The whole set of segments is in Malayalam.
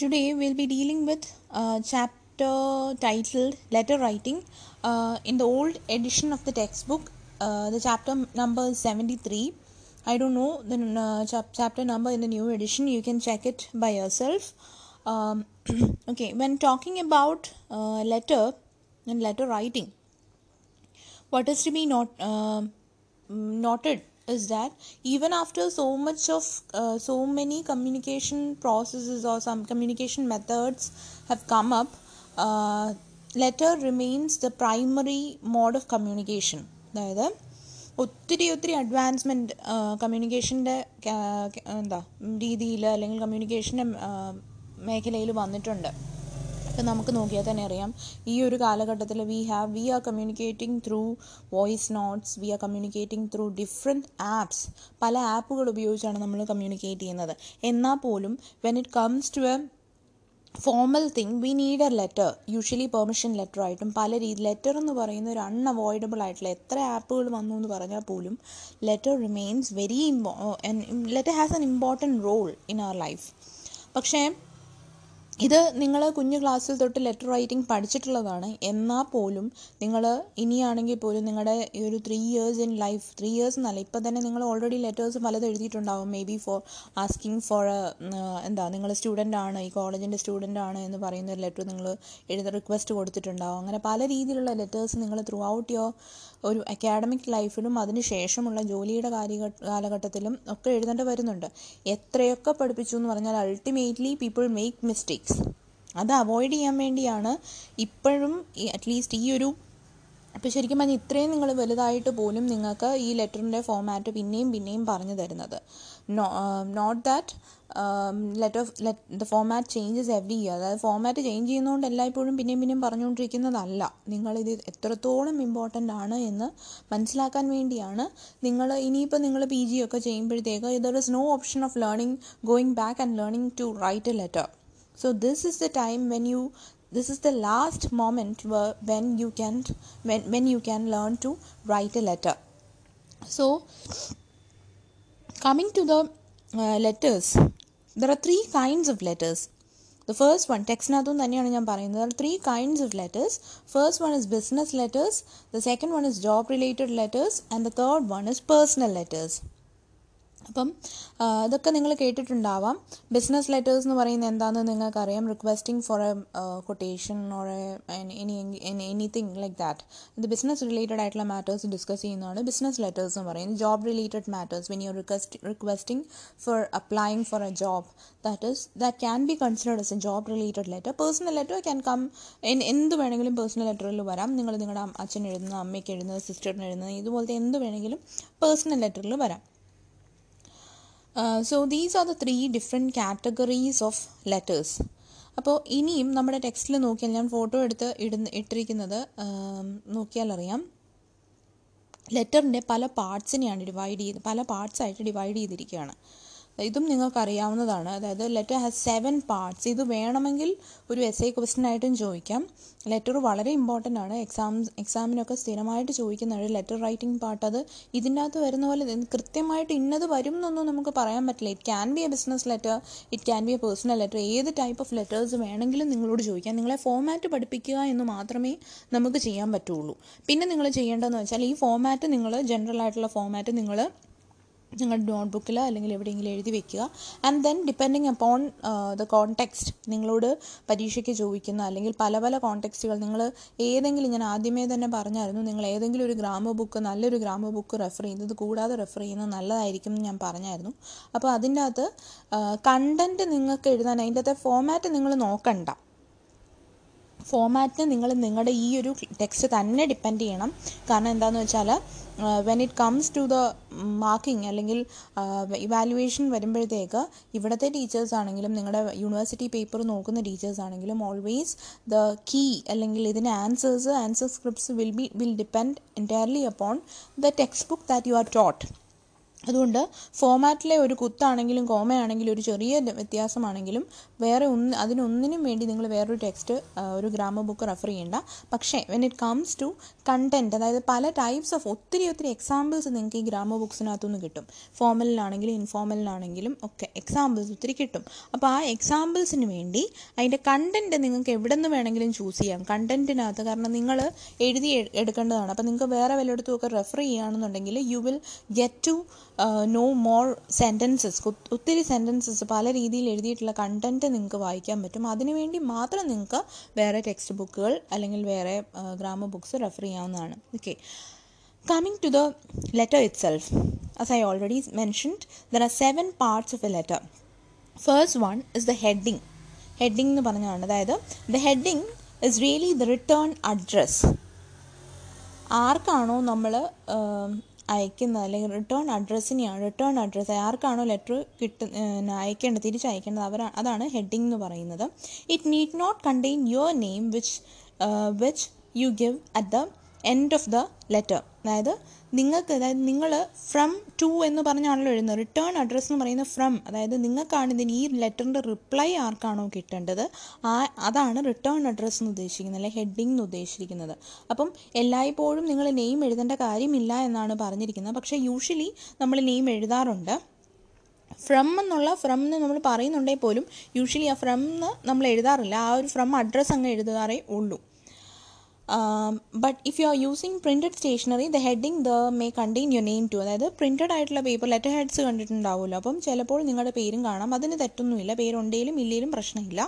Today we'll be dealing with a chapter titled Letter Writing. Uh, in the old edition of the textbook, uh, the chapter number is 73. I don't know the uh, chap- chapter number in the new edition. You can check it by yourself. Um, okay, when talking about uh, letter and letter writing, what is to be not um noted is that even after so much of uh, so many communication processes or some communication methods have come up uh, letter remains the primary mode of communication അതായത് ഒത്തിരി ഒത്തിരി അഡ്വാൻസ്മെന്റ് കമ്മ്യൂണിക്കേഷന്റെ എന്താ രീതിയിൽ അല്ലെങ്കിൽ കമ്മ്യൂണിക്കേഷന്റെ മേഖലയിൽ വന്നിട്ടുണ്ട് ഇപ്പം നമുക്ക് നോക്കിയാൽ തന്നെ അറിയാം. ഈ ഒരു കാലഘട്ടത്തിൽ we have we are communicating through voice notes we are communicating through different apps പല ആപ്പുകൾ ഉപയോഗിച്ചാണ് നമ്മൾ കമ്മ്യൂണിക്കേറ്റ് ചെയ്യുന്നത്. എന്നാൽ പോലും when it comes to a formal thing we need a letter usually permission letter ആയിട്ടും പല രീതി ലെറ്റർ എന്ന് പറയുന്ന ഒരു അൺഅവോയ്ഡബിൾ ആയിട്ടുള്ള എത്ര ആപ്പുകൾ വന്നു എന്ന് പറഞ്ഞാൽ പോലും letter remains very impo letter has an important role in our life പക്ഷേ ഇത് നിങ്ങൾ കുഞ്ഞു ക്ലാസ്സിൽ തൊട്ട് ലെറ്റർ റൈറ്റിംഗ് പഠിച്ചിട്ടുള്ളതാണ്. എന്നാൽ പോലും നിങ്ങൾ ഇനിയാണെങ്കിൽ പോലും നിങ്ങളുടെ ഈ ഒരു three years in life three years എന്നല്ല ഇപ്പം തന്നെ നിങ്ങൾ ഓൾറെഡി ലെറ്റേഴ്സ് പലത് എഴുതിയിട്ടുണ്ടാവും. May be for asking for എന്താ നിങ്ങൾ സ്റ്റുഡന്റ് ആണ് ഈ കോളേജിന്റെ സ്റ്റുഡന്റ് ആണ് എന്ന് പറയുന്ന ഒരു ലെറ്റർ നിങ്ങൾ എഴുതി റിക്വസ്റ്റ് കൊടുത്തിട്ടുണ്ടാവും. അങ്ങനെ പല രീതിയിലുള്ള ലെറ്റേഴ്സ് നിങ്ങൾ ത്രൂ ഔട്ട് യുവർ ഒരു അക്കാഡമിക് ലൈഫിലും അതിന് ശേഷമുള്ള ജോലിയുടെ കാര്യ കാലഘട്ടത്തിലും ഒക്കെ എഴുതേണ്ടി വരുന്നുണ്ട്. എത്രയൊക്കെ പഠിപ്പിച്ചു എന്ന് പറഞ്ഞാൽ അൾട്ടിമേറ്റ്ലി പീപ്പിൾ മേക്ക് മിസ്റ്റേക്സ് അത് അവോയ്ഡ് ചെയ്യാൻ വേണ്ടിയാണ് ഇപ്പോഴും അറ്റ്ലീസ്റ്റ് ഈ ഒരു അപ്പോൾ ശരിക്കും പറഞ്ഞാൽ ഇത്രയും നിങ്ങൾ വലുതായിട്ട് പോലും നിങ്ങൾക്ക് ഈ ലെറ്ററിന്റെ ഫോമാറ്റ് പിന്നെയും പിന്നെയും പറഞ്ഞു തരുന്നത്. Note that letter the format changes every year അതായത് ഫോമാറ്റ് ചേഞ്ച് ചെയ്യുന്നതുകൊണ്ട് എല്ലായ്പ്പോഴും പിന്നെയും പിന്നെയും പറഞ്ഞുകൊണ്ടിരിക്കുന്നതല്ല. നിങ്ങളിത് എത്രത്തോളം ഇമ്പോർട്ടന്റ് ആണ് എന്ന് മനസ്സിലാക്കാൻ വേണ്ടിയാണ് നിങ്ങൾ ഇനിയിപ്പോൾ നിങ്ങൾ പി ജി ഒക്കെ ചെയ്യുമ്പോഴത്തേക്ക് there is no option of learning going back and learning to write a letter so this is the time when you this is the last moment where, when you can when, when you can learn to write a letter. So coming to the uh, letters. There are three kinds of letters the first one ടെക്സ്റ്റിനകത്തും തന്നെയാണ് ഞാൻ പറയുന്നത് there are three kinds of letters first one is business letters the second one is job related letters and the third one is personal letters അപ്പം ഇതൊക്കെ നിങ്ങൾ കേട്ടിട്ടുണ്ടാവാം. ബിസിനസ് ലെറ്റേഴ്സ് എന്ന് പറയുന്നത് എന്താണെന്ന് നിങ്ങൾക്കറിയാം. Requesting for a quotation or any anything like that ഇത് ബിസിനസ് റിലേറ്റഡ് ആയിട്ടുള്ള മാറ്റേഴ്സ് ഡിസ്കസ് ചെയ്യുന്നതാണ് ബിസിനസ് ലെറ്റേഴ്സ് എന്ന് പറയുന്നത്. Job related matters when you request requesting for applying for a job that is that can be considered as a job related letter personal letter can come എന്ത് വേണമെങ്കിലും പേഴ്സണൽ ലെറ്ററിൽ വരാം. നിങ്ങൾ നിങ്ങളുടെ അച്ഛൻ എഴുതുന്ന അമ്മയ്ക്ക് എഴുതുന്നത് സിസ്റ്ററിന് എഴുതുന്നത് ഇതുപോലത്തെ എന്ത് വേണമെങ്കിലും പേഴ്സണൽ ലെറ്ററിൽ വരാം. So these are the three different categories of letters അപ്പോൾ ഇനിയും നമ്മുടെ ടെക്സ്റ്റിൽ നോക്കിയാൽ ഞാൻ ഫോട്ടോ എടുത്ത് ഇടുന്ന ഇട്ടിരിക്കുന്നത് നോക്കിയാൽ അറിയാം. ലെറ്ററിന്റെ പല പാർട്സിനെയാണ് ഡിവൈഡ് ചെയ്ത് പല പാർട്സായിട്ട് ഡിവൈഡ് ചെയ്തിരിക്കുകയാണ്. ഇതും നിങ്ങൾക്ക് അറിയാവുന്നതാണ് അതായത് ലെറ്റർ ഹാസ് സെവൻ പാർട്സ് ഇത് വേണമെങ്കിൽ ഒരു എസ് ഐ ക്വസ്റ്റ്യൻ ആയിട്ടും ചോദിക്കാം. ലെറ്റർ വളരെ ഇമ്പോർട്ടന്റ് ആണ്. എക്സാം എക്സാമിനൊക്കെ സ്ഥിരമായിട്ട് ചോദിക്കുന്ന ഒരു ലെറ്റർ റൈറ്റിംഗ് പാർട്ട് അത് ഇതിന്റെ അകത്ത് വരുന്ന പോലെ കൃത്യമായിട്ട് ഇന്നത് വരും എന്നൊന്നും നമുക്ക് പറയാൻ പറ്റില്ല. It can be a business letter it can be a personal letter ഏത് ടൈപ്പ് ഓഫ് ലെറ്റേഴ്സ് വേണമെങ്കിലും നിങ്ങളോട് ചോദിക്കാം. നിങ്ങളെ ഫോമാറ്റ് പഠിപ്പിക്കുക എന്ന് മാത്രമേ നമുക്ക് ചെയ്യാൻ പറ്റുള്ളൂ. പിന്നെ നിങ്ങൾ ചെയ്യേണ്ടതെന്ന് വെച്ചാൽ ഈ ഫോമാറ്റ് നിങ്ങൾ ജനറൽ ആയിട്ടുള്ള ഫോമാറ്റ് നിങ്ങൾ നിങ്ങളുടെ നോട്ട് ബുക്കിൽ അല്ലെങ്കിൽ എവിടെയെങ്കിലും എഴുതി വെക്കുക. And then depending upon the context നിങ്ങളോട് പരീക്ഷയ്ക്ക് ചോദിക്കുന്ന അല്ലെങ്കിൽ പല പല കോണ്ടെക്സ്റ്റുകൾ നിങ്ങൾ ഏതെങ്കിലും ഞാൻ ആദ്യമേ തന്നെ പറഞ്ഞായിരുന്നു. നിങ്ങൾ ഏതെങ്കിലും ഒരു ഗ്രാമ ബുക്ക് നല്ലൊരു ഗ്രാമ ബുക്ക് റെഫർ ചെയ്യുന്നത് കൂടാതെ റെഫർ ചെയ്യുന്നത് നല്ലതായിരിക്കും എന്ന് ഞാൻ പറഞ്ഞായിരുന്നു. അപ്പോൾ അതിന്റെ അകത്ത് കണ്ടന്റ് നിങ്ങൾക്ക് എഴുതാൻ അതിന്റെ അകത്തെ ഫോമാറ്റ് നിങ്ങൾ നോക്കണ്ട. ഫോമാറ്റിന് നിങ്ങൾ നിങ്ങളുടെ ഈ ഒരു ടെക്സ്റ്റ് തന്നെ ഡിപ്പെൻഡ് ചെയ്യണം. കാരണം എന്താണെന്ന് വെച്ചാൽ when it comes to the marking അല്ലെങ്കിൽ ഇവാലുവേഷൻ വരുമ്പോഴത്തേക്ക് ഇവിടുത്തെ ടീച്ചേഴ്സ് ആണെങ്കിലും നിങ്ങളുടെ യൂണിവേഴ്സിറ്റി പേപ്പർ നോക്കുന്ന ടീച്ചേഴ്സ് ആണെങ്കിലും ഓൾവേസ് ദ കീ അല്ലെങ്കിൽ ഇതിന് answers answer scripts will be will depend entirely upon the textbook that you are taught അതുകൊണ്ട് ഫോമാറ്റിലെ ഒരു കുത്താണെങ്കിലും കോമയാണെങ്കിലും ഒരു ചെറിയ വ്യത്യാസമാണെങ്കിലും വേറെ ഒന്ന് അതിനൊന്നിനും വേണ്ടി നിങ്ങൾ വേറൊരു ടെക്സ്റ്റ് ഒരു ഗ്രാമർ ബുക്ക് റെഫർ ചെയ്യേണ്ട. പക്ഷേ when it comes to content അതായത് പല ടൈപ്സ് ഓഫ് ഒത്തിരി ഒത്തിരി എക്സാമ്പിൾസ് നിങ്ങൾക്ക് ഈ ഗ്രാമർ ബുക്സിനകത്തുനിന്ന് കിട്ടും. ഫോമലിനാണെങ്കിലും ഇൻഫോമലിനാണെങ്കിലും ഒക്കെ എക്സാമ്പിൾസ് ഒത്തിരി കിട്ടും. അപ്പോൾ ആ എക്സാമ്പിൾസിന് വേണ്ടി അതിന്റെ കണ്ടന്റ് നിങ്ങൾക്ക് എവിടെ നിന്ന് വേണമെങ്കിലും ചൂസ് ചെയ്യാം. കണ്ടന്റിനകത്ത് കാരണം നിങ്ങൾ എഴുതി എടുക്കേണ്ടതാണ്. അപ്പോൾ നിങ്ങൾക്ക് വേറെ വല്ലയിടത്തും ഒക്കെ റെഫർ ചെയ്യുകയാണെന്നുണ്ടെങ്കിൽ you will get to know more sentences ഒത്തിരി സെന്റൻസസ് പല രീതിയിൽ എഴുതിയിട്ടുള്ള കണ്ടന്റ് നിങ്ങൾക്ക് വായിക്കാൻ പറ്റും. അതിനുവേണ്ടി മാത്രം നിങ്ങൾക്ക് വേറെ ടെക്സ്റ്റ് ബുക്കുകൾ അല്ലെങ്കിൽ വേറെ ഗ്രാമർ ബുക്സ് റെഫർ ചെയ്യാവുന്നതാണ്. Okay Coming to the letter itself, as I already mentioned, there are seven parts of a letter. First one is the heading. Heading എന്ന് പറഞ്ഞാണ് അതായത് the heading is really the return address ആർക്കാണോ നമ്മൾ അയക്കുന്നത് അല്ലെങ്കിൽ റിട്ടേൺ അഡ്രസ്സിനെയാണ് റിട്ടേൺ അഡ്രസ്സ് ആർക്കാണോ ലെറ്റർ കിട്ടു അയക്കേണ്ടത് തിരിച്ചയക്കേണ്ടത് അവർ അതാണ് ഹെഡിങ് എന്ന് പറയുന്നത്. It need not contain your name which which you give at the end of the letter അതായത് നിങ്ങൾക്ക് അതായത് നിങ്ങൾ ഫ്രം ടു എന്ന് പറഞ്ഞാണല്ലോ എഴുതുന്നത്. റിട്ടേൺ അഡ്രസ്സ് എന്ന് പറയുന്നത് ഫ്രം അതായത് നിങ്ങൾക്കാണ് ഇതിന് ഈ ലെറ്ററിന്റെ റിപ്ലൈ ആർക്കാണോ കിട്ടേണ്ടത്. ആ അതാണ് റിട്ടേൺ അഡ്രസ്സ് എന്ന് ഉദ്ദേശിക്കുന്നത് അല്ലെങ്കിൽ ഹെഡിങ് എന്ന് ഉദ്ദേശിക്കുന്നത്. അപ്പം എല്ലായ്പ്പോഴും നിങ്ങൾ നെയിം എഴുതേണ്ട കാര്യമില്ല എന്നാണ് പറഞ്ഞിരിക്കുന്നത്. പക്ഷേ യൂഷ്വലി നമ്മൾ നെയിം എഴുതാറുണ്ട്. ഫ്രം എന്നുള്ള ഫ്രം എന്ന് നമ്മൾ പറയുന്നുണ്ടെങ്കിൽ പോലും യൂഷ്വലി ആ ഫ്രം എന്ന് നമ്മൾ എഴുതാറില്ല. ആ ഒരു ഫ്രം അഡ്രസ്സ് അങ്ങ് എഴുതാറേ ഉള്ളൂ. But if you are using printed stationery the heading the may contain your name too അതായത് പ്രിന്റഡ് ആയിട്ടുള്ള പേപ്പർ ലെറ്റർ ഹെഡ്സ് കണ്ടിട്ടുണ്ടാവുമല്ലോ. അപ്പം ചിലപ്പോൾ നിങ്ങളുടെ പേരും കാണാം. അതിന് തെറ്റൊന്നുമില്ല. പേരുണ്ടെങ്കിലും ഇല്ലെങ്കിലും പ്രശ്നമില്ല.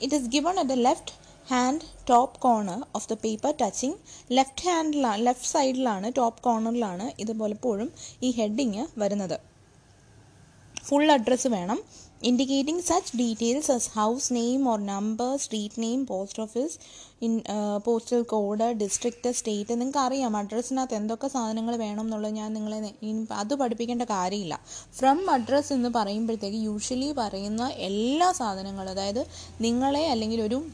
It is given at the left hand top corner of the paper touching left ഹാൻഡിലാണ് left സൈഡിലാണ് ടോപ്പ് കോർണറിലാണ് ഇത് പലപ്പോഴും ഈ ഹെഡിങ് വരുന്നത്. ഫുൾ അഡ്രസ്സ് വേണം. Indicating such details as house name or number, street name, post office, in postal code district state നിങ്ങൾക്ക് അറിയാം അഡ്രസ്സിനകത്ത് എന്തൊക്കെ സാധനങ്ങൾ വേണം എന്നുള്ളത് ഞാൻ നിങ്ങളെ അത് പഠിപ്പിക്കേണ്ട കാര്യമില്ല. ഫ്രം അഡ്രസ്സ് എന്ന് പറയുമ്പോഴത്തേക്ക് യൂഷ്വലി പറയുന്ന എല്ലാ സാധനങ്ങളും അതായത് നിങ്ങളെ അല്ലെങ്കിൽ ഒരു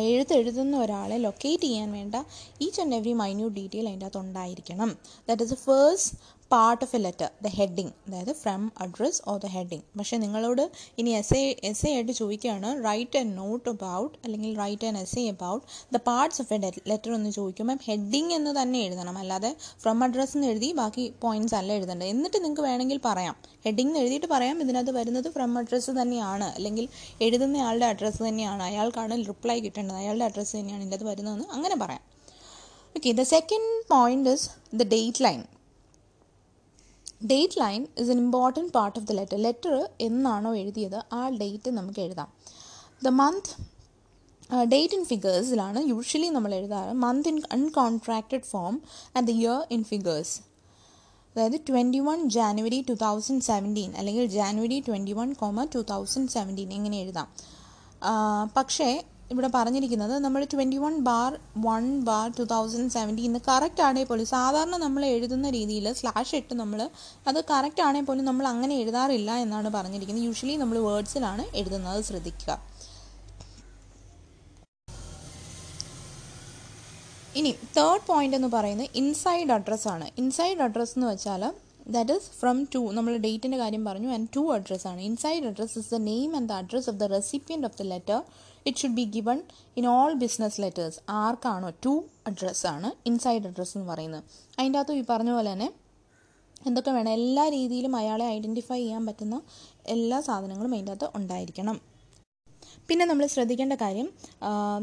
എഴുത്തെഴുതുന്ന ഒരാളെ ലൊക്കേറ്റ് ചെയ്യാൻ വേണ്ട each and every minute detail അതിന്റെ അകത്ത് ഉണ്ടായിരിക്കണം. That is the first part of a letter the heading അതായത് from address or the heading പക്ഷേ നിങ്ങളോട് ഇനി എസ് എ എസ് എ ആയിട്ട് ചോദിക്കുകയാണ് റൈറ്റ് എ നോട്ട് അബൌട്ട് അല്ലെങ്കിൽ write an essay about the parts of a letter എന്ന് ചോദിക്കുമ്പം ഹെഡിങ് എന്ന് തന്നെ എഴുതണം. അല്ലാതെ ഫ്രം അഡ്രസ് എന്ന് എഴുതി ബാക്കി പോയിന്റ്സ് അല്ല എഴുതേണ്ടത്. എന്നിട്ട് നിങ്ങൾക്ക് വേണമെങ്കിൽ പറയാം. ഹെഡിങ് എന്ന് എഴുതിയിട്ട് പറയാം. ഇതിനകത്ത് വരുന്നത് ഫ്രം അഡ്രസ്സ് തന്നെയാണ്. അല്ലെങ്കിൽ എഴുതുന്ന ആളുടെ അഡ്രസ്സ് തന്നെയാണ്. അയാൾക്കാണ് റിപ്ലൈ കിട്ടേണ്ടത്. അയാളുടെ അഡ്രസ്സ് തന്നെയാണ് ഇതിനകത്ത് വരുന്നതെന്ന് അങ്ങനെ പറയാം. Okay the second point is the date line date line is an important part of the letter letter എന്നാണോ എഴുതിയത്? ആ ഡേറ്റ് നമുക്ക് എഴുതാം. ദ മന്ത് ഡേറ്റ് ഇൻ ഫിഗേഴ്സിലാണ് യൂഷ്വലി നമ്മൾ എഴുതാറ്. Month in uncontracted form and the year in figures അതായത് twenty one January two thousand seventeen അല്ലെങ്കിൽ January twenty one comma two thousand seventeen എങ്ങനെ എഴുതാം പക്ഷേ ഇവിടെ പറഞ്ഞിരിക്കുന്നത് നമ്മൾ twenty one bar one bar two thousand seventeen correct ആണെങ്കിൽ പോലും സാധാരണ നമ്മൾ എഴുതുന്ന രീതിയിൽ സ്ലാഷ് ഇട്ട് നമ്മൾ അത് കറക്റ്റ് ആണെങ്കിൽ പോലും നമ്മൾ അങ്ങനെ എഴുതാറില്ല എന്നാണ് പറഞ്ഞിരിക്കുന്നത്. യൂഷ്വലി നമ്മൾ വേർഡ്സിലാണ് എഴുതുന്നത് ശ്രദ്ധിക്കുക. ഇനി തേർഡ് പോയിന്റ് എന്ന് പറയുന്നത് ഇൻസൈഡ് അഡ്രസ്സ് ആണ്. ഇൻസൈഡ് അഡ്രസ്സ് എന്ന് വെച്ചാൽ ദാറ്റ് ഇസ് ഫ്രം ടു നമ്മൾ ഡേറ്റിന്റെ കാര്യം പറഞ്ഞു ആൻഡ് ടു അഡ്രസ് ആണ്. Inside address is the name and the address of the recipient of the letter it should be given in all business letters ആർക്കാണോ ടു അഡ്രസ്സാണ് ഇൻസൈഡ് അഡ്രസ്സ് എന്ന് പറയുന്നത്. അതിന്റെ അകത്ത് ഈ പറഞ്ഞ പോലെ തന്നെ എന്തൊക്കെ വേണം? എല്ലാ രീതിയിലും അയാളെ ഐഡന്റിഫൈ ചെയ്യാൻ പറ്റുന്ന എല്ലാ സാധനങ്ങളും അതിന്റെ അകത്ത് ഉണ്ടായിരിക്കണം. പിന്നെ നമ്മൾ ശ്രദ്ധിക്കേണ്ട കാര്യം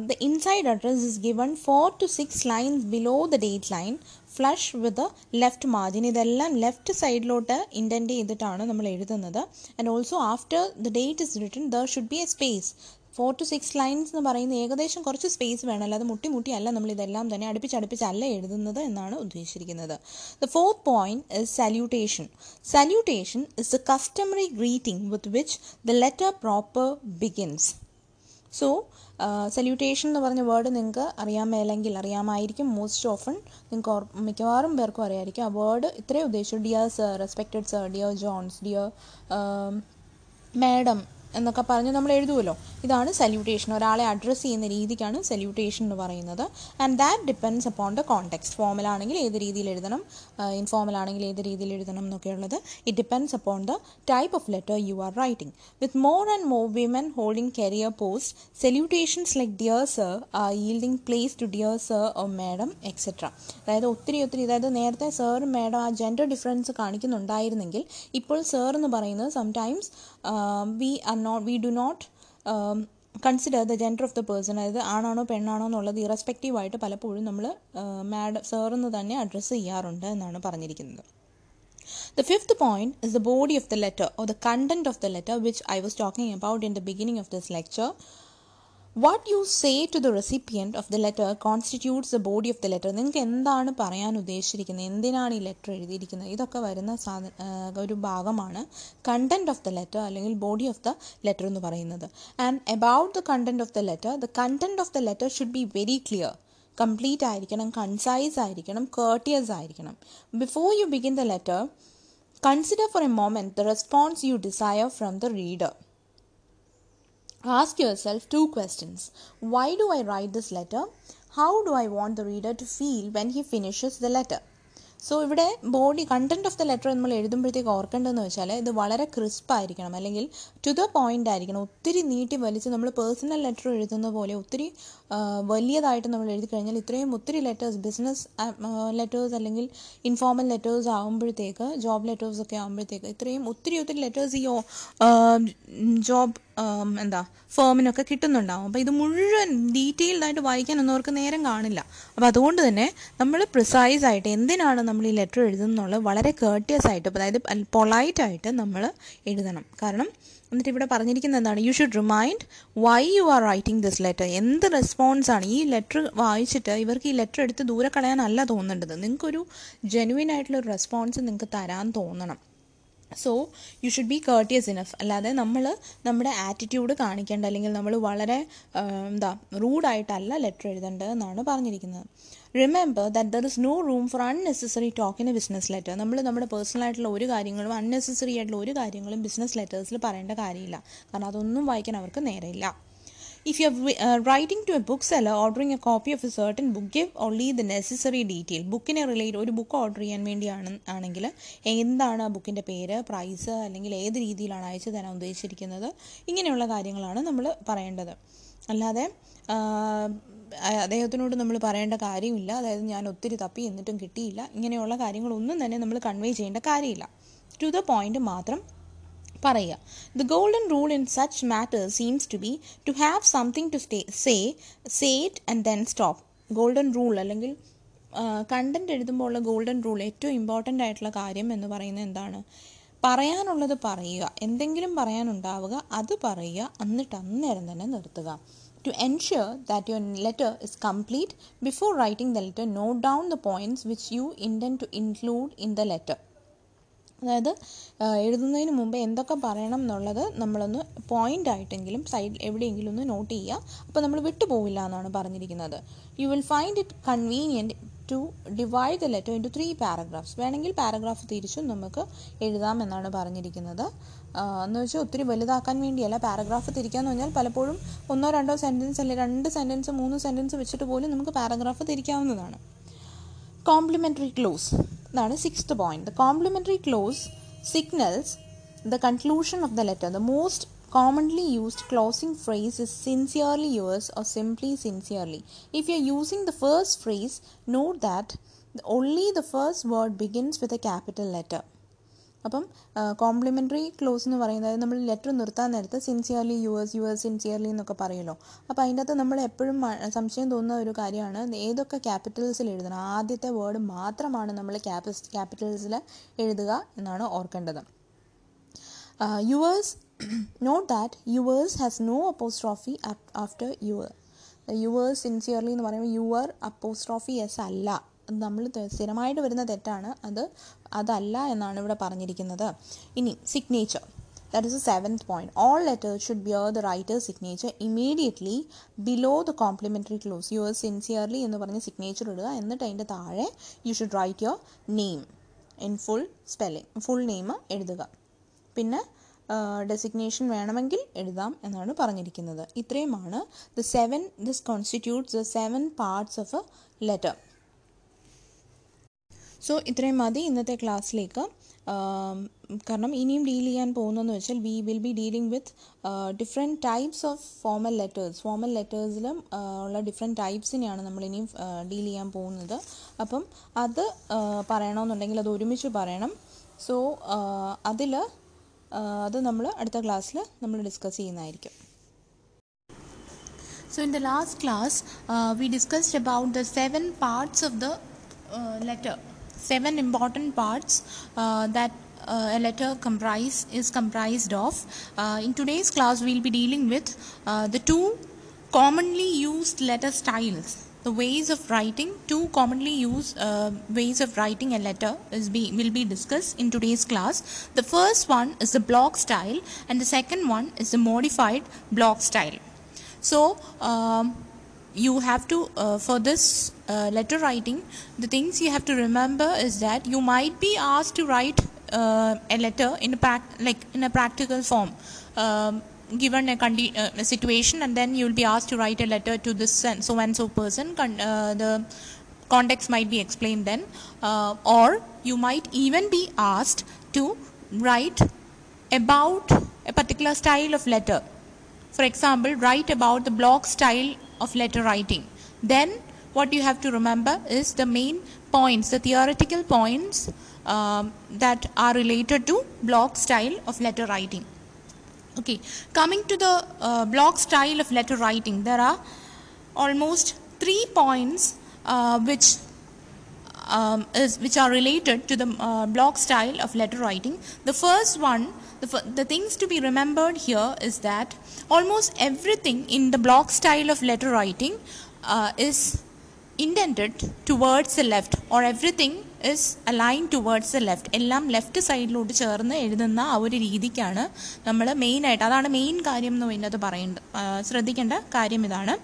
the inside address is given four to six lines below the date line flush with left margin ഇതെല്ലാം ലെഫ്റ്റ് സൈഡിലോട്ട് ഇന്റന്റ് ചെയ്തിട്ടാണ് നമ്മൾ എഴുതുന്നത്. And also after the date is written there should be a space four to six lines എന്ന് പറയുന്ന ഏകദേശം കുറച്ച് സ്പേസ് വേണം. അല്ലാതെ മുട്ടി മുട്ടി അല്ല നമ്മൾ ഇതെല്ലാം തന്നെ അടുപ്പിച്ചടുപ്പിച്ചല്ല എഴുതുന്നത് എന്നാണ് ഉദ്ദേശിച്ചിരിക്കുന്നത്. The fourth point is salutation salutation is the customary greeting with which the letter proper begins so salutation എന്ന് പറഞ്ഞ വേർഡ് നിങ്ങൾക്ക് അറിയാൻ മേലെങ്കിൽ അറിയാമായിരിക്കും. മോസ്റ്റ് ഓഫൺ നിങ്ങൾക്ക് മിക്കവാറും പേർക്കും അറിയാമായിരിക്കും. ആ വേർഡ് ഇത്രയും ഉദ്ദേശിച്ചു dear sir respected sir dear Jones dear madam എന്നൊക്കെ പറഞ്ഞ് നമ്മൾ എഴുതുമല്ലോ ഇതാണ് സല്യൂട്ടേഷൻ ഒരാളെ അഡ്രസ്സ് ചെയ്യുന്ന രീതിക്കാണ് സല്യൂട്ടേഷൻ എന്ന് പറയുന്നത്. And that depends upon the context formal ആണെങ്കിൽ ഏത് രീതിയിൽ എഴുതണം ഇൻഫോമൽ ആണെങ്കിൽ ഏത് രീതിയിൽ എഴുതണം എന്നൊക്കെയുള്ളത്. It depends upon the type of letter you are writing with more and more women holding career post salutations like dear sir are yielding place to dear sir or madam etcetera അതായത് ഒത്തിരി ഒത്തിരി അതായത് നേരത്തെ സർ മാഡം ആ ജെൻഡർ ഡിഫറൻസ് കാണിക്കുന്നുണ്ടായിരുന്നെങ്കിൽ ഇപ്പോൾ സർ എന്ന് പറയുന്നത് sometimes we are not we do not consider the gender of the person അതായത് ആണാണോ പെണ്ണാണോ എന്നുള്ളത് ഇറസ്പെക്റ്റീവ് ആയിട്ട് പലപ്പോഴും നമ്മൾ മാഡം സർ എന്ന് തന്നെ അഡ്രസ്സ് ചെയ്യാറുണ്ട് എന്നാണ് പറഞ്ഞിരിക്കുന്നത് The fifth point is the body of the letter or the content of the letter, which I was talking about in the beginning of this lecture. What you say to the recipient of the letter constitutes the body of the letter നിങ്ങൾക്ക് എന്താണ് പറയാൻ ഉദ്ദേശിച്ചിരിക്കുന്നത്? എന്തിനാണ് ഈ ലെറ്റർ എഴുതിയിരിക്കുന്നത്? ഇതൊക്കെ വരുന്ന സാധ ഒരു ഭാഗമാണ് കണ്ടന്റ് ഓഫ് ദ ലെറ്റർ അല്ലെങ്കിൽ ബോഡി ഓഫ് ദ ലെറ്റർ എന്ന് പറയുന്നത്. And about the content of the letter the content of the letter should be very clear complete ആയിരിക്കണം കൺസൈസ് ആയിരിക്കണം കേർട്ടിയസ് ആയിരിക്കണം. Before you begin the letter consider for a moment the response you desire from the reader Ask yourself two questions. Why do I write this letter? How do I want the reader to feel when he finishes the letter? So ഇവിടെ body content of the letter നമ്മൾ എഴുതുമ്പോഴത്തേക്ക് ഓർക്കേണ്ടതെന്ന് വെച്ചാൽ ഇത് വളരെ ക്രിസ്പ് ആയിരിക്കണം. അല്ലെങ്കിൽ ടു ദ പോയിന്റ് ആയിരിക്കണം. ഒത്തിരി നീട്ടി വലിച്ച് നമ്മൾ പേഴ്സണൽ ലെറ്റർ എഴുതുന്ന പോലെ ഒത്തിരി വലിയതായിട്ട് നമ്മൾ എഴുതി കഴിഞ്ഞാൽ ഇത്രയും ഒത്തിരി ലെറ്റേഴ്സ് ബിസിനസ് ലെറ്റേഴ്സ് അല്ലെങ്കിൽ ഇൻഫോർമൽ ലെറ്റേഴ്സ് ആകുമ്പോഴത്തേക്ക് ജോബ് ലെറ്റേഴ്സ് ഒക്കെ ആകുമ്പോഴത്തേക്ക് ഇത്രയും ഒത്തിരി ഒത്തിരി ലെറ്റേഴ്സ് ഈ ജോബ് എന്താ ഫേമിനൊക്കെ കിട്ടുന്നുണ്ടാവും. അപ്പോൾ ഇത് മുഴുവൻ ഡീറ്റെയിൽഡായിട്ട് വായിക്കാനൊന്നും അവർക്ക് നേരം കാണില്ല. അപ്പോൾ അതുകൊണ്ട് തന്നെ നമ്മൾ പ്രിസൈസ് ആയിട്ട് എന്തിനാണ് നമ്മൾ ഈ ലെറ്റർ എഴുതുന്നുള്ളത് വളരെ കേർട്ടിയസ് ആയിട്ട് അതായത് പൊളൈറ്റ് ആയിട്ട് നമ്മൾ എഴുതണം. കാരണം എന്നിട്ട് ഇവിടെ പറഞ്ഞിരിക്കുന്നത് എന്താണ്? You should remind why you are writing this letter എന്ത് റെസ്പോൺസ് ആണ് ഈ ലെറ്റർ വായിച്ചിട്ട് ഇവർക്ക് ഈ ലെറ്റർ എടുത്ത് ദൂരെ കളയാനല്ല തോന്നേണ്ടത്. നിങ്ങൾക്കൊരു ജെനുവിൻ ആയിട്ടുള്ള ഒരു റെസ്പോൺസ് നിങ്ങൾക്ക് തരാൻ തോന്നണം. So you should be courteous enough അല്ലാതെ നമ്മൾ നമ്മുടെ ആറ്റിറ്റ്യൂഡ് കാണിക്കേണ്ട അല്ലെങ്കിൽ നമ്മൾ വളരെ എന്താ റൂഡായിട്ടല്ല ലെറ്റർ എഴുതേണ്ടത് എന്നാണ് പറഞ്ഞിരിക്കുന്നത്. Remember that there is no room for unnecessary talk in a business letter നമ്മൾ നമ്മുടെ പേഴ്സണൽ ആയിട്ടുള്ള ഒരു കാര്യങ്ങളും അൺനെസസറി ആയിട്ടുള്ള ഒരു കാര്യങ്ങളും ബിസിനസ് ലെറ്റേഴ്സിൽ പറയേണ്ട കാര്യമില്ല. കാരണം അതൊന്നും വായിക്കാൻ അവർക്ക് നേരമില്ല. If you uh, writing to a bookseller ordering a copy of a book, give only the necessary detail. ബുക്കിനെ റിലേറ്റ് ഒരു ബുക്ക് ഓർഡർ ചെയ്യാൻ വേണ്ടിയാണ് ആണെങ്കിൽ എന്താണ് ആ ബുക്കിന്റെ പേര് പ്രൈസ് അല്ലെങ്കിൽ ഏത് രീതിയിലാണ് അയച്ചു തരാൻ ഉദ്ദേശിച്ചിരിക്കുന്നത്? ഇങ്ങനെയുള്ള കാര്യങ്ങളാണ് നമ്മൾ പറയേണ്ടത്. അല്ലാതെ അദ്ദേഹത്തിനോട് നമ്മൾ പറയേണ്ട കാര്യമില്ല. അതായത് ഞാൻ ഒത്തിരി തപ്പി എന്നിട്ടും കിട്ടിയില്ല. ഇങ്ങനെയുള്ള കാര്യങ്ങളൊന്നും തന്നെ നമ്മൾ കൺവേ ചെയ്യേണ്ട കാര്യമില്ല. ടു ദ പോയിന്റ് മാത്രം പറയുക. The golden rule in such matters seems to be to have something to say say say it and then stop golden rule അല്ലെങ്കിൽ കണ്ടന്റ് എഴുതുമ്പോൾ ഉള്ള ഗോൾഡൻ റൂൾ ഏറ്റവും ഇമ്പോർട്ടന്റ് ആയിട്ടുള്ള കാര്യം എന്ന് പറയുന്നത് എന്താണ്? പറയാനുള്ളത് പറയുക. എന്തെങ്കിലും പറയാനുണ്ടാവുക അത് പറയുക. എന്നിട്ട് അന്നേരം തന്നെ നിർത്തുക. To ensure that your letter is complete, before writing the letter, note down the points which you intend to include in the letter. അതായത് എഴുതുന്നതിന് മുമ്പ് എന്തൊക്കെ പറയണം എന്നുള്ളത് നമ്മളൊന്ന് പോയിന്റ് ആയിട്ടെങ്കിലും സൈഡ് എവിടെയെങ്കിലും ഒന്ന് നോട്ട് ചെയ്യുക അപ്പോൾ നമ്മൾ വിട്ടുപോവില്ല എന്നാണ് പറഞ്ഞിരിക്കുന്നത് you will find it convenient to divide the letter into three paragraphs വേണമെങ്കിൽ പാരഗ്രാഫ് തിരിച്ചും നമുക്ക് എഴുതാം എന്നാണ് പറഞ്ഞിരിക്കുന്നത്. എന്ന് വെച്ചാൽ ഒത്തിരി വലുതാക്കാൻ വേണ്ടിയല്ല. പാരഗ്രാഫ് തിരിക്കാന്ന് പറഞ്ഞാൽ പലപ്പോഴും ഒന്നോ രണ്ടോ സെന്റൻസ് അല്ലെങ്കിൽ രണ്ട് സെന്റൻസ് മൂന്ന് സെന്റൻസ് വെച്ചിട്ട് പോലും നമുക്ക് പാരഗ്രാഫ് തിരിക്കാവുന്നതാണ്. കോംപ്ലിമെന്ററി ക്ലോസ് ഇതാണ് sixth point the complimentary close signals the conclusion of the letter the most commonly used closing phrase is sincerely yours or simply sincerely. If you're using the first phrase, note that only the first word begins with a capital letter. അപ്പം കോംപ്ലിമെന്ററി ക്ലോസ് എന്ന് പറയുന്നത് നമ്മൾ ലെറ്റർ നിർത്താൻ നേരത്ത് സിൻസിയർലി യുവേഴ്സ് യുവേഴ്സ് സിൻസിയർലി എന്നൊക്കെ പറയുമല്ലോ അപ്പോൾ അതിന്റെ അകത്ത് നമ്മൾ എപ്പോഴും സംശയം തോന്നുന്ന ഒരു കാര്യമാണ് ഏതൊക്കെ ക്യാപിറ്റൽസിൽ എഴുതണം ആദ്യത്തെ വേർഡ് മാത്രമാണ് നമ്മൾ ക്യാപി ക്യാപിറ്റൽസിൽ എഴുതുക എന്നാണ് ഓർക്കേണ്ടത് yours note that yours has no apostrophe after your yours sincerely എന്ന് പറയുമ്പോൾ യുവർ അപ്പോസ്ട്രോഫി എസ് അല്ല. നമ്മൾ സ്ഥിരമായിട്ട് വരുന്ന തെറ്റാണ്. അത് അതല്ല എന്നാണ് ഇവിടെ പറഞ്ഞിരിക്കുന്നത്. ഇനി signature that is a seventh point all letters should bear the writer signature immediately below the complimentary close your sincerely എന്ന് പറഞ്ഞ് സിഗ്നേച്ചർ ഇടുക. എന്നിട്ട് അതിന്റെ താഴെ you should write your name in full spelling full name എഴുതുക. പിന്നെ ഡെസിഗ്നേഷൻ വേണമെങ്കിൽ എഴുതാം എന്നാണ് പറഞ്ഞിരിക്കുന്നത്. ഇത്രയുമാണ് the seven this constitutes the seven parts of a letter so ഇത്രയും മതി ഇന്നത്തെ ക്ലാസ്സിലേക്ക്. കാരണം ഇനിയും ഡീൽ ചെയ്യാൻ പോകുന്നതെന്ന് വെച്ചാൽ we will be dealing with different types of formal letters formal ലെറ്റേഴ്സിലും ഉള്ള ഡിഫറെന്റ് ടൈപ്സിനെയാണ് നമ്മൾ ഇനിയും ഡീൽ ചെയ്യാൻ പോകുന്നത്. അപ്പം അത് പറയണമെന്നുണ്ടെങ്കിൽ അത് ഒരുമിച്ച് പറയണം. സോ അതിൽ അത് നമ്മൾ അടുത്ത ക്ലാസ്സിൽ നമ്മൾ ഡിസ്കസ് ചെയ്യുന്നതായിരിക്കും So in the last class, uh, we discussed about the seven parts of the uh, letter. Seven important parts uh, that uh, a letter comprise is comprised of. Uh, in today's class, we'll be dealing with uh, the two commonly used letter styles. The ways of writing, two commonly used uh, ways of writing a letter is be, will be discussed in today's class. The first one is the block style, and the second one is the modified block style. So, um, you have to, uh, for this uh, letter writing, the things you have to remember is that you might be asked to write uh, a letter in a prac- like in a practical form. Um, given a, uh, a situation and then you will be asked to write a letter to this so and so person con- uh, the context might be explained then. Uh, or you might even be asked to write about a particular style of letter. For example write about the block style of letter writing. Then what you have to remember is the main points the theoretical points um, that are related to block style of letter writing okay coming to the uh, block style of letter writing there are almost three points uh, which um, is which are related to the uh, block style of letter writing. The first one, the, the things to be remembered here is that almost everything in the block style of letter writing uh, is indented towards the left or everything is aligned towards the left എല്ലാം ലെഫ്റ്റ് സൈഡിലോട്ട് ചേർന്ന് എഴുതുന്ന ആ ഒരു രീതിക്കാണ് നമ്മൾ മെയിനായിട്ട് അതാണ് മെയിൻ കാര്യം എന്ന് ഇതിനകത്ത് parayund ശ്രദ്ധിക്കേണ്ട കാര്യം ഇതാണ്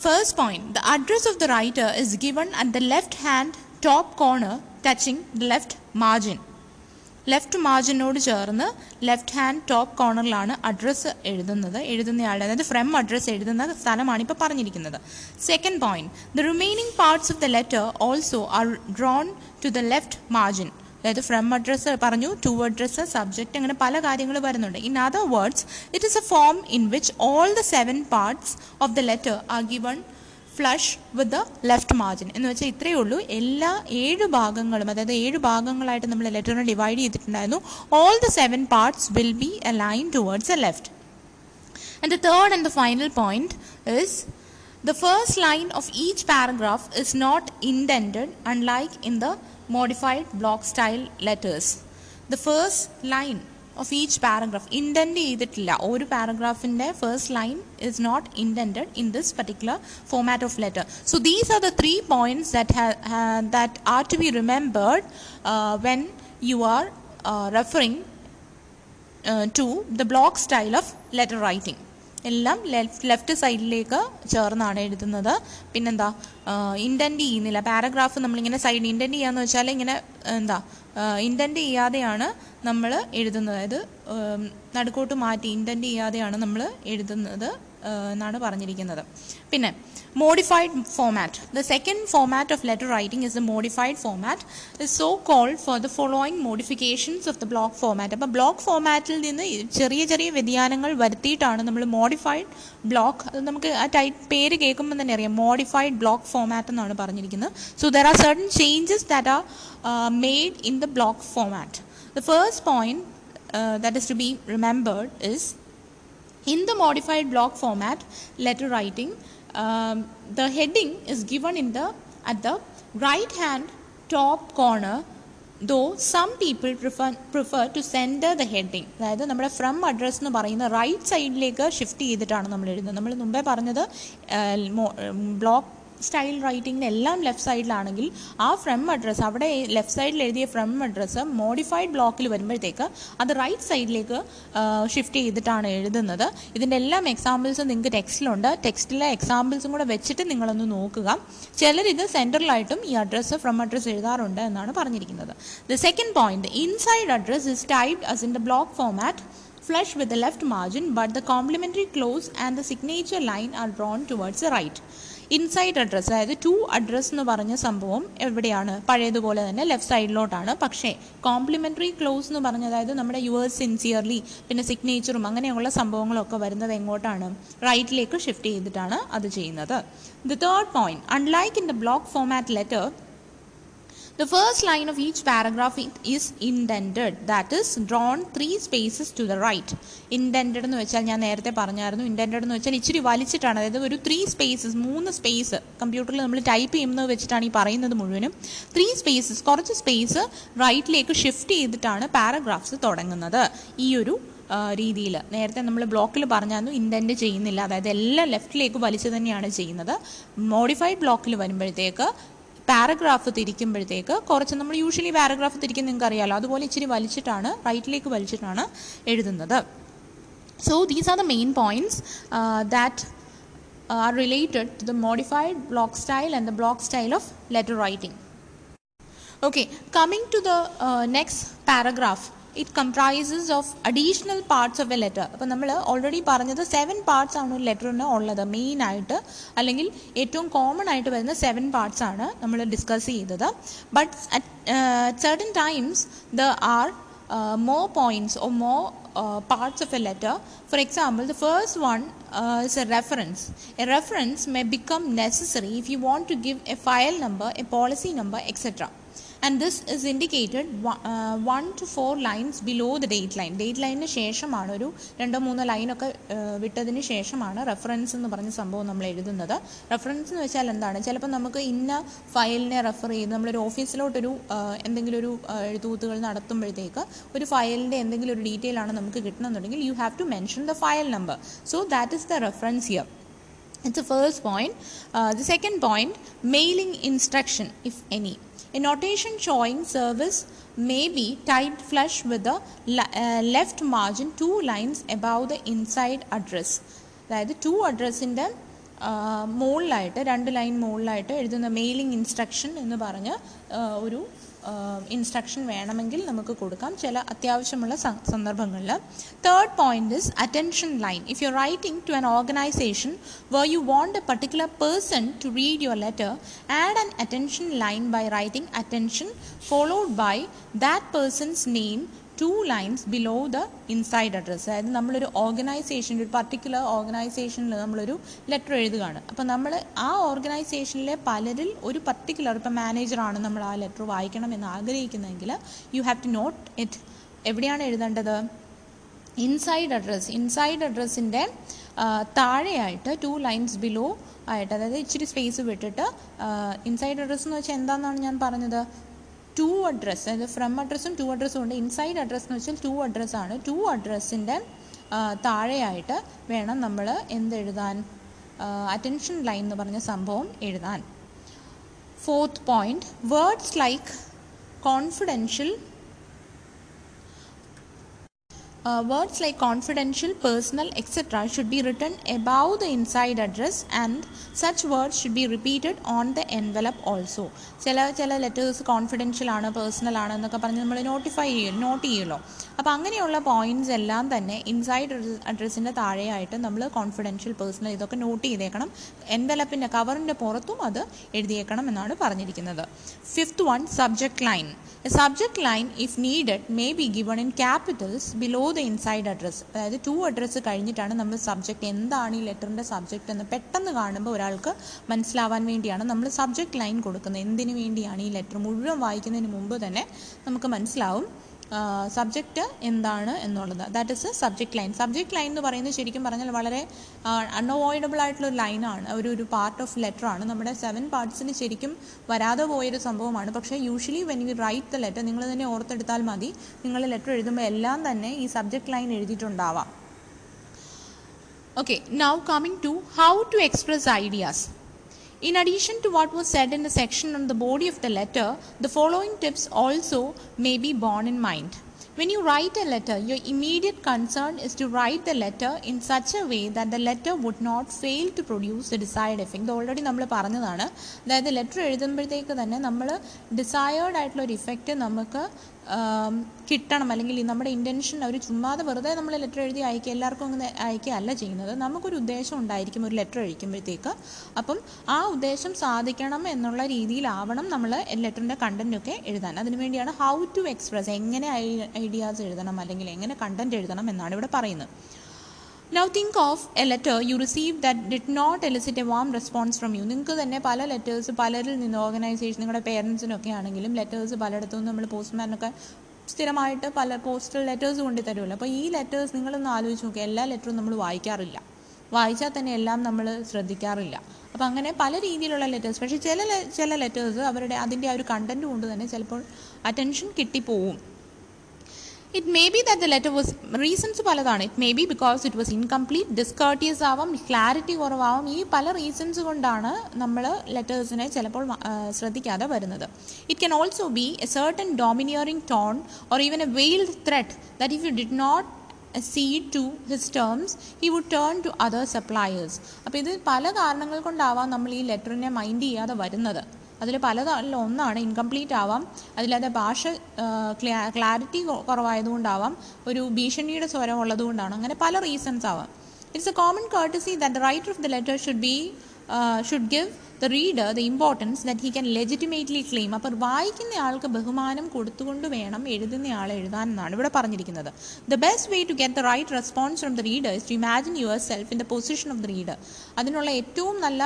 First point the address of the writer is given at the left hand top corner touching the left margin. Left മാർജിനോട് ചേർന്ന് ലെഫ്റ്റ് ഹാൻഡ് ടോപ്പ് കോർണറിലാണ് അഡ്രസ്സ് എഴുതുന്നത്. എഴുതുന്നയാളുടെ അതായത് ഫ്രം അഡ്രസ്സ് എഴുതുന്ന സ്ഥലമാണ് ഇപ്പോൾ പറഞ്ഞിരിക്കുന്നത്. Second point the remaining parts of the letter also are drawn to the left margin അതായത് ഫ്രം അഡ്രസ്സ് പറഞ്ഞു ടു അഡ്രസ്സ് സബ്ജക്റ്റ് അങ്ങനെ പല കാര്യങ്ങൾ വരുന്നുണ്ട്. In other words it is a form in which all the seven parts of the letter are given flush with the left margin എന്ന് വെച്ചാൽ ഇത്രയേ ഉള്ളൂ. എല്ലാ ഏഴ് ഭാഗങ്ങളും അതായത് ഏഴ് ഭാഗങ്ങളായിട്ട് നമ്മൾ ലെറ്ററിനെ ഡിവൈഡ് ചെയ്തിട്ടുണ്ടായിരുന്നു. All the seven parts will be a line towards a left and the third and the final point is The first line of each paragraph is not indented, unlike in the modified block style letters. The first line of each paragraph. Indent ചെയ്തിട്ടില്ല. ഒരു പാരഗ്രാഫിന്റെ first line is not indented in this particular format of letter so these are the three points that that are to be remembered when you are referring to the block style of letter writing എല്ലാം ലെഫ്റ്റ് സൈഡിലേക്ക് ചേർന്നാണ് എഴുതുന്നത്. പിന്നെന്താ ഇന്റന്റ് ചെയ്യുന്നില്ല. പാരഗ്രാഫ് നമ്മളിങ്ങനെ സൈഡ് ഇന്റന്റ് ചെയ്യാന്ന് വെച്ചാൽ ഇങ്ങനെ എന്താ ഇന്റന്റ് ചെയ്യാതെയാണ് നമ്മൾ എഴുതുന്നത്. അതായത് നടുക്കോട്ട് മാറ്റി ഇന്റന്റ് ചെയ്യാതെയാണ് നമ്മൾ എഴുതുന്നത്. എന്നാണ് പറഞ്ഞിരിക്കുന്നത്. പിന്നെ modified format the second format of letter writing is the modified format is so called for the following modifications of the block format അപ്പോൾ ബ്ലോക്ക് ഫോമാറ്റിൽ നിന്ന് ചെറിയ ചെറിയ വ്യതിയാനങ്ങൾ വരുത്തിയിട്ടാണ് നമ്മൾ മോഡിഫൈഡ് ബ്ലോക്ക് അത് നമുക്ക് ആ ടൈപ്പ് പേര് കേൾക്കുമ്പോൾ തന്നെ അറിയാം. മോഡിഫൈഡ് ബ്ലോക്ക് ഫോമാറ്റ് എന്നാണ് പറഞ്ഞിരിക്കുന്നത്. So there are certain changes that are made in the block format the first point that is to be remembered is in the modified block format letter writing um, the heading is given in the at the right hand top corner though some people prefer prefer to center the heading അതായത് നമ്മുടെ ഫ്രം അഡ്രസ് എന്ന് പറയുന്ന റൈറ്റ് സൈഡിലേക്ക് ഷിഫ്റ്റ് ചെയ്തിട്ടാണ് നമ്മൾ എഴുതുന്നത് നമ്മൾ മുമ്പേ പറഞ്ഞത് ബ്ലോക്ക് സ്റ്റൈൽ റൈറ്റിംഗിന് എല്ലാം ലെഫ്റ്റ് സൈഡിലാണെങ്കിൽ ആ ഫ്രം അഡ്രസ്സ് അവിടെ ലെഫ്റ്റ് സൈഡിൽ എഴുതിയ ഫ്രം അഡ്രസ്സ് മോഡിഫൈഡ് ബ്ലോക്കിൽ വരുമ്പോഴത്തേക്ക് അത് റൈറ്റ് സൈഡിലേക്ക് ഷിഫ്റ്റ് ചെയ്തിട്ടാണ് എഴുതുന്നത്. ഇതിന്റെ എല്ലാം എക്സാമ്പിൾസ് നിങ്ങൾക്ക് ടെക്സ്റ്റിലുണ്ട് ടെക്സ്റ്റിലെ എക്സാമ്പിൾസും കൂടെ വെച്ചിട്ട് നിങ്ങളൊന്ന് നോക്കുക. ചിലർ ഇത് സെന്ററിലായിട്ടും ഈ അഡ്രസ്സ് ഫ്രം അഡ്രസ്സ് എഴുതാറുണ്ട് എന്നാണ് പറഞ്ഞിരിക്കുന്നത്. The second point inside address is typed as in the block format flush with the left margin, but the complementary clause and the signature line are drawn towards the right. Inside address അതായത് ടു അഡ്രസ്സ് എന്ന് പറഞ്ഞ സംഭവം എവിടെയാണ്? പഴയതുപോലെ തന്നെ ലെഫ്റ്റ് സൈഡിലോട്ടാണ് പക്ഷേ കോംപ്ലിമെന്ററി ക്ലോസ് എന്ന് പറഞ്ഞ അതായത് നമ്മുടെ യുവേഴ്സ് സിൻസിയർലി പിന്നെ സിഗ്നേച്ചറും അങ്ങനെയുള്ള സംഭവങ്ങളൊക്കെ വരുന്നത് എങ്ങോട്ടാണ്? റൈറ്റിലേക്ക് ഷിഫ്റ്റ് ചെയ്തിട്ടാണ് അത് ചെയ്യുന്നത്. The third point unlike in the block format letter The first line of each paragraph is indented, that is drawn three spaces to the right. Indented എന്ന് വെച്ചാൽ ഞാൻ നേരത്തെ പറഞ്ഞായിരുന്നു. ഇൻഡന്റഡ് എന്ന് വെച്ചാൽ ഇച്ചിരി വലിച്ചിട്ടാണ്. അതായത് ഒരു ത്രീ സ്പേസസ് മൂന്ന് സ്പേസ് കമ്പ്യൂട്ടറിൽ നമ്മൾ ടൈപ്പ് ചെയ്യുന്നത് വെച്ചിട്ടാണ് ഈ പറയുന്നത് മുഴുവനും. ത്രീ സ്പേസസ് കുറച്ച് സ്പേസ് റൈറ്റിലേക്ക് ഷിഫ്റ്റ് ചെയ്തിട്ടാണ് പാരഗ്രാഫ്സ് തുടങ്ങുന്നത്. ഈ ഒരു രീതിയിൽ നേരത്തെ നമ്മൾ ബ്ലോക്കിൽ പറഞ്ഞായിരുന്നു ഇൻഡന്റ് ചെയ്യുന്നില്ല. അതായത് എല്ലാം ലെഫ്റ്റിലേക്ക് വലിച്ചു തന്നെയാണ് ചെയ്യുന്നത്. മോഡിഫൈഡ് ബ്ലോക്കിൽ വരുമ്പോഴത്തേക്ക് പാരഗ്രാഫ് തിരിക്കുമ്പോഴത്തേക്ക് കുറച്ച് നമ്മൾ യൂഷ്വലി പാരഗ്രാഫ് തിരിക്കും നിങ്ങൾക്ക് അറിയാമല്ലോ അതുപോലെ ഇച്ചിരി വലിച്ചിട്ടാണ് റൈറ്റിലേക്ക് വലിച്ചിട്ടാണ് എഴുതുന്നത്. So these are the main points that are related to the modified block style and the block style of letter writing okay coming to the next paragraph It comprises of additional parts of a letter അപ്പോൾ നമ്മൾ ഓൾറെഡി പറഞ്ഞത് സെവൻ പാർട്സ് ആണ് ഒരു ലെറ്ററിന് ഉള്ളത് മെയിൻ ആയിട്ട് അല്ലെങ്കിൽ ഏറ്റവും കോമൺ ആയിട്ട് വരുന്ന സെവൻ പാർട്സ് ആണ് നമ്മൾ ഡിസ്കസ് ചെയ്തത് but at certain times there are more points or more uh, parts of a letter. For example, the first one uh, is a reference. A reference may become necessary if you want to give a file number, a policy number, etc. And this is indicated one to four lines below the date line. Date ലൈനിന് ശേഷമാണ് ഒരു രണ്ടോ മൂന്നോ ലൈനൊക്കെ വിട്ടതിന് ശേഷമാണ് റെഫറൻസ് എന്ന് പറഞ്ഞ സംഭവം നമ്മൾ എഴുതുന്നത് റെഫറൻസ് എന്ന് വെച്ചാൽ എന്താണ് ചിലപ്പോൾ നമുക്ക് ഇന്ന ഫയലിനെ റെഫർ ചെയ്ത് നമ്മളൊരു ഓഫീസിലോട്ടൊരു എന്തെങ്കിലും ഒരു എഴുത്തുകൂത്തുകൾ നടത്തുമ്പോഴത്തേക്ക് ഒരു ഫയലിന്റെ എന്തെങ്കിലും ഒരു ഡീറ്റെയിൽ ആണ് നമുക്ക് കിട്ടണമെന്നുണ്ടെങ്കിൽ you have to mention the file number so that is the reference here It's the first point. Uh, the second point, mailing instruction, if any. A notation showing service may be typed flush with the uh, left margin two lines above the inside address. അതായത് ടു അഡ്രസ്സിന്റെ മുകളിലായിട്ട് രണ്ട് ലൈൻ മുകളിലായിട്ട് എഴുതുന്ന മെയിലിംഗ് ഇൻസ്ട്രക്ഷൻ എന്ന് പറഞ്ഞ് ഒരു ഇൻസ്ട്രക്ഷൻ വേണമെങ്കിൽ നമുക്ക് കൊടുക്കാം ചില അത്യാവശ്യമുള്ള സന്ദർഭങ്ങളിൽ. Third point is attention line if you writing to an organisation where you want a particular person to read your letter add an attention line by writing attention followed by that person's name two lines below the inside address അതായത് നമ്മളൊരു ഓർഗനൈസേഷൻ ഒരു പർട്ടിക്കുലർ ഓർഗനൈസേഷനിൽ നമ്മളൊരു ലെറ്റർ എഴുതുകയാണ്. അപ്പോൾ നമ്മൾ ആ ഓർഗനൈസേഷനിലെ പലരിൽ ഒരു പർട്ടിക്കുലർ ഇപ്പോൾ മാനേജറാണ് നമ്മൾ ആ ലെറ്റർ വായിക്കണം എന്ന് ആഗ്രഹിക്കുന്നതെങ്കിൽ you have to note it എവിടെയാണ് എഴുതേണ്ടത്? ഇൻസൈഡ് അഡ്രസ്സ് ഇൻസൈഡ് അഡ്രസ്സിന്റെ താഴെയായിട്ട് ടു ലൈൻസ് ബിലോ ആയിട്ട് അതായത് ഇച്ചിരി സ്പേസ് വിട്ടിട്ട് ഇൻസൈഡ് അഡ്രസ്സ് എന്ന് വെച്ചാൽ എന്താണെന്നാണ് ഞാൻ പറഞ്ഞത്? ടു അഡ്രസ്സ് അതായത് ഫ്രം അഡ്രസ്സും ടു അഡ്രസ്സും ഉണ്ട്. ഇൻസൈഡ് അഡ്രസ്സ് എന്ന് വെച്ചാൽ ടു അഡ്രസ്സാണ് ടു അഡ്രസ്സിന്റെ താഴെയായിട്ട് വേണം നമ്മൾ എന്തെഴുതാൻ അറ്റൻഷൻ ലൈൻ എന്ന് പറഞ്ഞ സംഭവം എഴുതാൻ. Fourth point words like confidential Uh, words like confidential, personal, etc. should be written above the inside address and such words should be repeated on the envelope also. ചില ചില ലെറ്റേഴ്സ് കോൺഫിഡൻഷ്യൽ ആണ് പേഴ്സണൽ ആണ് എന്നൊക്കെ പറഞ്ഞ് നമ്മൾ നോട്ടിഫൈ ചെയ്യും നോട്ട് ചെയ്യുമല്ലോ അപ്പോൾ അങ്ങനെയുള്ള പോയിന്റ്സ് എല്ലാം തന്നെ ഇൻസൈഡ് അഡ്രസ്സിന്റെ താഴെയായിട്ട് നമ്മൾ കോൺഫിഡൻഷ്യൽ പേഴ്സണൽ ഇതൊക്കെ നോട്ട് ചെയ്തേക്കണം എൻവലപ്പിന്റെ കവറിന്റെ പുറത്തും അത് എഴുതിയേക്കണം എന്നാണ് പറഞ്ഞിരിക്കുന്നത് fifth one subject line a subject line if needed may be given in capitals below the inside address അതായത് ടു അഡ്രസ്സ് കഴിഞ്ഞിട്ടാണ് നമ്മൾ സബ്ജക്റ്റ് എന്താണ് ഈ ലെറ്ററിന്റെ സബ്ജക്റ്റ് എന്ന് പെട്ടെന്ന് കാണുമ്പോൾ ഒരാൾക്ക് മനസ്സിലാവാൻ വേണ്ടിയാണ് നമ്മൾ സബ്ജക്റ്റ് ലൈൻ കൊടുക്കുന്നത്. എന്തിനു വേണ്ടിയാണ് ഈ ലെറ്റർ മുഴുവൻ വായിക്കുന്നതിന് മുമ്പ് തന്നെ നമുക്ക് മനസ്സിലാവും. സബ്ജക്റ്റ് എന്താണ് എന്നുള്ളത്. That is subject line subject line എന്ന് പറയുന്നത് ശരിക്കും പറഞ്ഞാൽ വളരെ അൺഅവോയ്ഡബിൾ ആയിട്ടുള്ള ഒരു ലൈനാണ് ഒരു ഒരു പാർട്ട് ഓഫ് ലെറ്റർ ആണ്. നമ്മുടെ സെവൻ പാർട്സിൽ ശരിക്കും വരാതെ പോയൊരു സംഭവമാണ്. പക്ഷേ usually when you write the letter നിങ്ങൾ തന്നെ ഓർത്തെടുത്താൽ മതി നിങ്ങൾ ലെറ്റർ എഴുതുമ്പോൾ എല്ലാം തന്നെ ഈ subject line എഴുതിയിട്ടുണ്ടാവാം. Okay now coming to how to express ideas In addition to what was said in the section on the body of the letter, the following tips also may be borne in mind. When you write a letter, your immediate concern is to write the letter in such a way that the letter would not fail to produce the desired effect. ഇത് ഓൾറെഡി നമ്മൾ പറഞ്ഞതാണ് അതായത് ലെറ്റർ എഴുതുമ്പോഴത്തേക്ക് തന്നെ നമ്മൾ ഡിസയേർഡ് ആയിട്ടുള്ള ഒരു ഇഫക്റ്റ് നമുക്ക് കിട്ടണം. അല്ലെങ്കിൽ നമ്മുടെ ഇന്റൻഷൻ അവർ ചുമ്മാതെ വെറുതെ നമ്മൾ ലെറ്റർ എഴുതി അയക്കുക എല്ലാവർക്കും അങ്ങനെ അയക്കുകയല്ല ചെയ്യുന്നത്. നമുക്കൊരു ഉദ്ദേശം ഉണ്ടായിരിക്കും ഒരു ലെറ്റർ അയക്കുമ്പോഴത്തേക്ക് അപ്പം ആ ഉദ്ദേശം സാധിക്കണം എന്നുള്ള രീതിയിലാവണം നമ്മൾ ലെറ്ററിന്റെ കണ്ടന്റൊക്കെ എഴുതാൻ. അതിനുവേണ്ടിയാണ് ഹൗ ടു എക്സ്പ്രസ് എങ്ങനെ ഐഡിയാസ് എഴുതണം അല്ലെങ്കിൽ എങ്ങനെ കണ്ടന്റ് എഴുതണം എന്നാണ് ഇവിടെ പറയുന്നത്. Now think of a letter you receive that did not elicit a warm response from you നിങ്ങൾക്ക് തന്നെ പല ലെറ്റേഴ്സ് പലരിൽ നിന്ന് ഓർഗനൈസേഷൻ നിങ്ങളുടെ പേരൻസിനൊക്കെ ആണെങ്കിലും ലെറ്റേഴ്സ് പലയിടത്തു നിന്ന് നമ്മൾ പോസ്റ്റ്മാനൊക്കെ സ്ഥിരമായിട്ട് പല പോസ്റ്റൽ ലെറ്റേഴ്സ് കൊണ്ട് തരുമല്ലോ. അപ്പോൾ ഈ ലെറ്റേഴ്സ് നിങ്ങളൊന്ന് ആലോചിച്ച് നോക്കുക എല്ലാ ലെറ്ററും നമ്മൾ വായിക്കാറില്ല. വായിച്ചാൽ തന്നെ എല്ലാം നമ്മൾ ശ്രദ്ധിക്കാറില്ല. അപ്പോൾ അങ്ങനെ പല രീതിയിലുള്ള ലെറ്റേഴ്സ് പക്ഷേ ചില ചില ലെറ്റേഴ്സ് അവരുടെ അതിന്റെ ആ ഒരു കണ്ടന്റ് കൊണ്ട് തന്നെ ചിലപ്പോൾ attention കിട്ടിപ്പോവും. It may be that the letter was reasons പലതാണ്. It may be because it was incomplete discourteous ആവാം ക്ലാരിറ്റി കുറവാവും. ഈ പല റീസൺസ് കൊണ്ടാണ് നമ്മൾ ലെറ്റേഴ്സിനെ ചിലപ്പോൾ ശ്രദ്ധിക്കാതെ വരുന്നത്. It can also be a certain domineering tone or even a veiled threat that if you did not accede to his terms he would turn to other suppliers. അപ്പോൾ ഇത് പല കാരണങ്ങൾ കൊണ്ടാവാം നമ്മൾ ഈ ലെറ്ററിനെ മൈൻഡ് ചെയ്യാതെ വരുന്നത്. അതിൽ പലതല്ല ഒന്നാണ് ഇൻകംപ്ലീറ്റ് ആവാം. അതില്ലാതെ ഭാഷ ക്ലാരിറ്റി കുറവായതുകൊണ്ടാവാം. ഒരു ഭീഷണിയുടെ സ്വരം ഉള്ളതുകൊണ്ടാണ്. അങ്ങനെ പല റീസൺസ് ആവാം. It's a common courtesy that the writer of the letter should be should give the reader the importance that that he can claim അപ്പോൾ വായിക്കുന്ന ആൾക്ക് ബഹുമാനം കൊടുത്തുകൊണ്ട് വേണം എഴുതുന്ന ആൾ എഴുതാൻ എന്നാണ് ഇവിടെ പറഞ്ഞിരിക്കുന്നത്. The best way to get the right response from the reader is to imagine yourself in the position of the reader അതിനുള്ള ഏറ്റവും നല്ല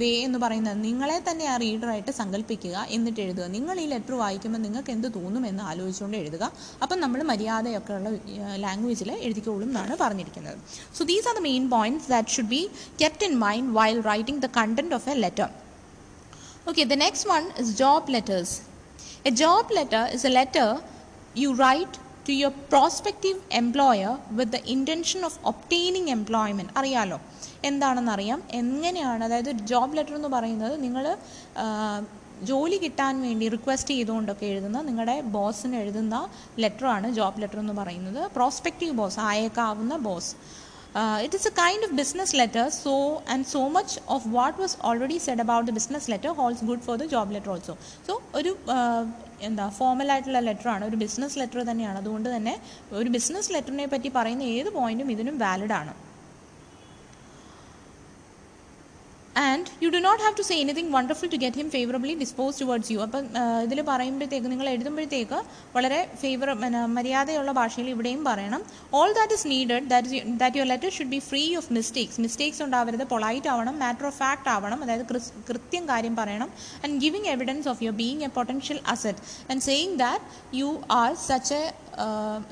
വേ എന്ന് പറയുന്നത് നിങ്ങളെ തന്നെ ആ റീഡറായിട്ട് സങ്കല്പിക്കുക എന്നിട്ട് എഴുതുക. നിങ്ങൾ ഈ ലെറ്റർ വായിക്കുമ്പോൾ നിങ്ങൾക്ക് എന്ത് തോന്നുമെന്ന് ആലോചിച്ചുകൊണ്ട് എഴുതുക. അപ്പം നമ്മൾ മര്യാദയൊക്കെ ഉള്ള ലാംഗ്വേജിൽ എഴുതിക്കോളും എന്നാണ് പറഞ്ഞിരിക്കുന്നത്. So these are the main points that should be kept in mind while writing the content of a letter okay the next one is job letters a job letter is a letter you write to your prospective employer with the intention of obtaining employment. അറിയാലോ എന്താണെന്നറിയാം എങ്ങനെയാണ് അതായത് ജോബ് ലെറ്റർ എന്ന് പറയുന്നത് നിങ്ങൾ ജോലി കിട്ടാൻ വേണ്ടി റിക്വസ്റ്റ് ചെയ്തുകൊണ്ടൊക്കെ എഴുതുന്ന നിങ്ങളുടെ ബോസിന് എഴുതുന്ന ലെറ്ററാണ് ജോബ് ലെറ്റർ എന്ന് പറയുന്നത് prospective boss ആയേക്കാവുന്ന boss Uh, it is a kind of business letter, so and so much of what was already said about the business letter holds good for the job letter also. So ഒരു uh, എന്താ ഫോമൽ ആയിട്ടുള്ള ലെറ്ററാണ് ഒരു ബിസിനസ് ലെറ്റർ തന്നെയാണ്. അതുകൊണ്ട് തന്നെ ഒരു ബിസിനസ് ലെറ്ററിനെ പറ്റി പറയുന്ന ഏത് പോയിന്റും ഇതിനും വാലിഡ് ആണ്. And you do not have to say anything wonderful to get him favourably dispose towards you അപ്പം ഇതിൽ പറയുമ്പോഴത്തേക്ക് നിങ്ങൾ എഴുതുമ്പോഴത്തേക്ക് വളരെ ഫേവർ മര്യാദയുള്ള ഭാഷയിൽ ഇവിടെയും പറയണം. All that is needed that that your letter should be free of mistakes mistakes ഉണ്ടാവരുത് പൊളൈറ്റ് ആവണം മാറ്റർ ഓഫ് ഫാക്ട് ആവണം അതായത് കൃത്യം കാര്യം പറയണം and giving evidence of your being a potential asset and saying that you are such a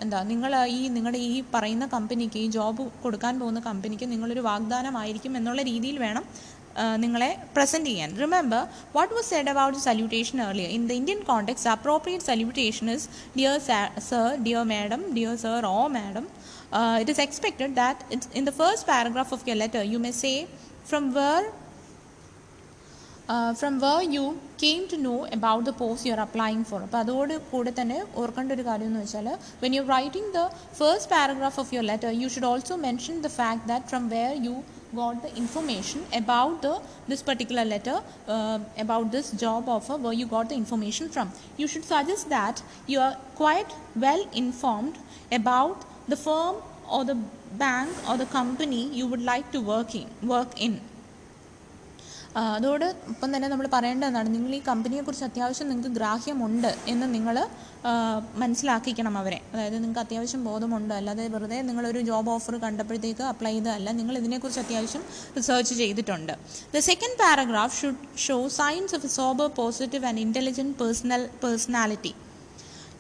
എന്താ നിങ്ങൾ ഈ നിങ്ങളുടെ ഈ പറയുന്ന കമ്പനിക്ക് ഈ ജോബ് കൊടുക്കാൻ പോകുന്ന കമ്പനിക്ക് നിങ്ങളൊരു വാഗ്ദാനമായിരിക്കും എന്നുള്ള രീതിയിൽ വേണം നിങ്ങളെ പ്രസന്റ് ചെയ്യാൻ. Remember what was said about salutation earlier in the Indian context appropriate salutation is dear sir dear madam dear sir or madam it is expected that it's in the first paragraph of your letter you may say from where from where you came to know about the post you are applying for അപ്പോൾ അതോട് കൂടെ തന്നെ ഓർക്കേണ്ട ഒരു കാര്യം എന്ന് വെച്ചാൽ when you writing the first paragraph of your letter you should also mention the fact that from where you got the information about the this particular letter uh, about this job offer where you got the information from. You should suggest that you are quite well informed about the firm or the bank or the company you would like to work in work in അതോട് ഇപ്പം തന്നെ നമ്മൾ പറയേണ്ടതാണ് നിങ്ങൾ ഈ കമ്പനിയെക്കുറിച്ച് അത്യാവശ്യം നിങ്ങൾക്ക് ഗ്രാഹ്യമുണ്ട് എന്ന് നിങ്ങൾ മനസ്സിലാക്കിക്കണം അവരെ. അതായത് നിങ്ങൾക്ക് അത്യാവശ്യം ബോധമുണ്ട് അല്ലാതെ വെറുതെ നിങ്ങളൊരു ജോബ് ഓഫർ കണ്ടപ്പോഴത്തേക്ക് അപ്ലൈ ചെയ്തതല്ല. നിങ്ങൾ ഇതിനെക്കുറിച്ച് അത്യാവശ്യം റിസർച്ച് ചെയ്തിട്ടുണ്ട്. The second paragraph should show signs of sober positive and intelligent personal personality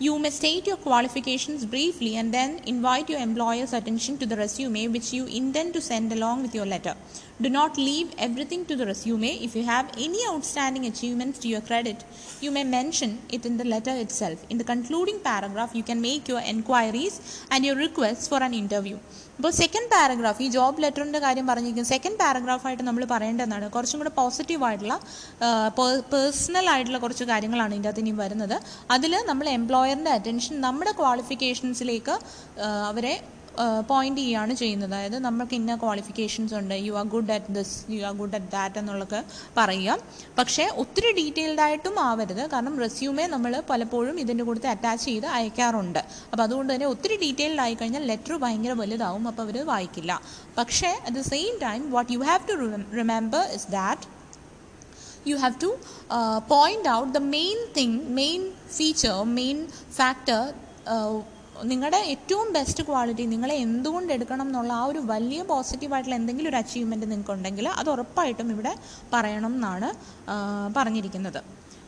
You may state your qualifications briefly and then invite your employer's attention to the resume which you intend to send along with your letter. Do not leave everything to the resume. If you have any outstanding achievements to your credit, you may mention it in the letter itself. In the concluding paragraph, you can make your enquiries and your requests for an interview. ഇപ്പോൾ സെക്കൻഡ് പാരഗ്രാഫ് ഈ ജോബ് ലെറ്ററിന്റെ കാര്യം പറഞ്ഞിരിക്കും സെക്കൻഡ് പാരഗ്രാഫായിട്ട് നമ്മൾ പറയേണ്ടതാണ് കുറച്ചും കൂടെ പോസിറ്റീവായിട്ടുള്ള പേഴ്സണൽ ആയിട്ടുള്ള കുറച്ച് കാര്യങ്ങളാണ് ഇതിന്റെ അകത്ത് ഇനി വരുന്നത്. അതിൽ നമ്മൾ എംപ്ലോയറിന്റെ അറ്റൻഷൻ നമ്മുടെ ക്വാളിഫിക്കേഷൻസിലേക്ക് അവരെ പോയിന്റ് ചെയ്യുകയാണ് ചെയ്യുന്നത്. അതായത് നമ്മൾക്ക് ഇന്ന ക്വാളിഫിക്കേഷൻസ് ഉണ്ട്. You are good at this you are good at that എന്നുള്ളതൊക്കെ പറയുക. പക്ഷേ ഒത്തിരി ഡീറ്റെയിൽഡ് ആയിട്ടും ആവരുത്. കാരണം റെസ്യൂമേ നമ്മൾ പലപ്പോഴും ഇതിന്റെ കൂടെ അറ്റാച്ച് ചെയ്ത് അയക്കാറുണ്ട്. അപ്പോൾ അതുകൊണ്ട് തന്നെ ഒത്തിരി ഡീറ്റെയിൽഡ് ആയി കഴിഞ്ഞാൽ ലെറ്റർ ഭയങ്കര വലുതാവും. അപ്പോൾ അവർ വായിക്കില്ല. പക്ഷേ at the same time what you have to remember is that you have to uh, point out the main thing main feature main factor നിങ്ങളുടെ ഏറ്റവും ബെസ്റ്റ് ക്വാളിറ്റി നിങ്ങളെ എന്തുകൊണ്ട് എടുക്കണം എന്നുള്ള ആ ഒരു വലിയ പോസിറ്റീവായിട്ടുള്ള എന്തെങ്കിലും ഒരു അച്ചീവ്മെന്റ് നിങ്ങൾക്ക് ഉണ്ടെങ്കിൽ അത് ഉറപ്പായിട്ടും ഇവിടെ പറയണം എന്നാണ് പറഞ്ഞിരിക്കുന്നത്.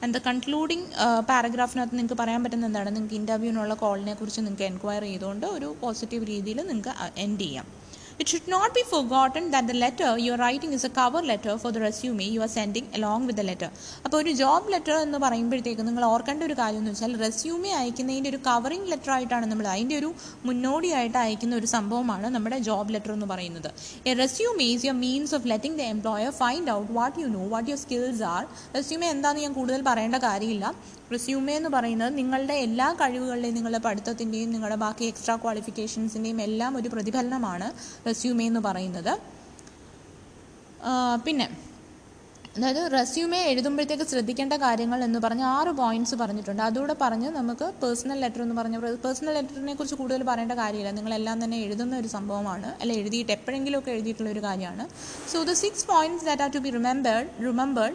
ആൻഡ് ദ കൺക്ലൂഡിങ് പാരഗ്രാഫിനകത്ത് നിങ്ങൾക്ക് പറയാൻ പറ്റുന്ന എന്താണ്? നിങ്ങൾക്ക് ഇന്റർവ്യൂവിനുള്ള കോളിനെ കുറിച്ച് നിങ്ങൾക്ക് എൻക്വയറി ചെയ്തുകൊണ്ട് ഒരു പോസിറ്റീവ് രീതിയിൽ നിങ്ങൾക്ക് എൻഡ് ചെയ്യാം. It should not be forgotten that the letter you are writing is a cover letter for the resume you are sending along with the letter. അപ്പോൾ ഒരു ജോബ് ലെറ്റർ എന്ന് പറയുമ്പോഴത്തേക്ക് നിങ്ങൾ ഓർക്കേണ്ട ഒരു കാര്യം എന്ന് വെച്ചാൽ റെസ്യൂമെ അയക്കുന്നതിന്റെ ഒരു കവറിംഗ് ലെറ്റർ ആയിട്ടാണ് നമ്മൾ അതിന്റെ ഒരു മുന്നോടിയായിട്ട് അയക്കുന്ന ഒരു സംഭവമാണ് നമ്മുടെ ജോബ് ലെറ്റർ എന്ന് പറയുന്നത്. A resume is your means of letting the employer find out what you know what your skills are resume എന്താണെന്ന് ഞാൻ കൂടുതൽ പറയേണ്ട കാര്യമില്ല. റെസ്യൂമെ എന്ന് പറയുന്നത് നിങ്ങളുടെ എല്ലാ കഴിവുകളുടെയും നിങ്ങളുടെ പഠിത്തത്തിന്റെയും നിങ്ങളുടെ ബാക്കി എക്സ്ട്രാ ക്വാളിഫിക്കേഷൻസിന്റെയും എല്ലാം ഒരു പ്രതിഫലനമാണ് റെസ്യൂമേ എന്ന് പറയുന്നത്. പിന്നെ അതായത് റെസ്യൂമെ എഴുതുമ്പോഴത്തേക്ക് ശ്രദ്ധിക്കേണ്ട കാര്യങ്ങൾ എന്ന് പറഞ്ഞ് ആറ് പോയിന്റ്സ് പറഞ്ഞിട്ടുണ്ട്. അതുകൂടെ പറഞ്ഞ് നമുക്ക് പേഴ്സണൽ ലെറ്റർ എന്ന് പറഞ്ഞ പേഴ്സണൽ ലെറ്ററിനെ കുറിച്ച് കൂടുതൽ പറയേണ്ട കാര്യമില്ല. നിങ്ങളെല്ലാം തന്നെ എഴുതുന്ന ഒരു സംഭവമാണ്. അല്ല എഴുതിയിട്ട് എപ്പോഴെങ്കിലുമൊക്കെ എഴുതിയിട്ടുള്ള ഒരു കാര്യമാണ്. So the six points that are to be remembered remembered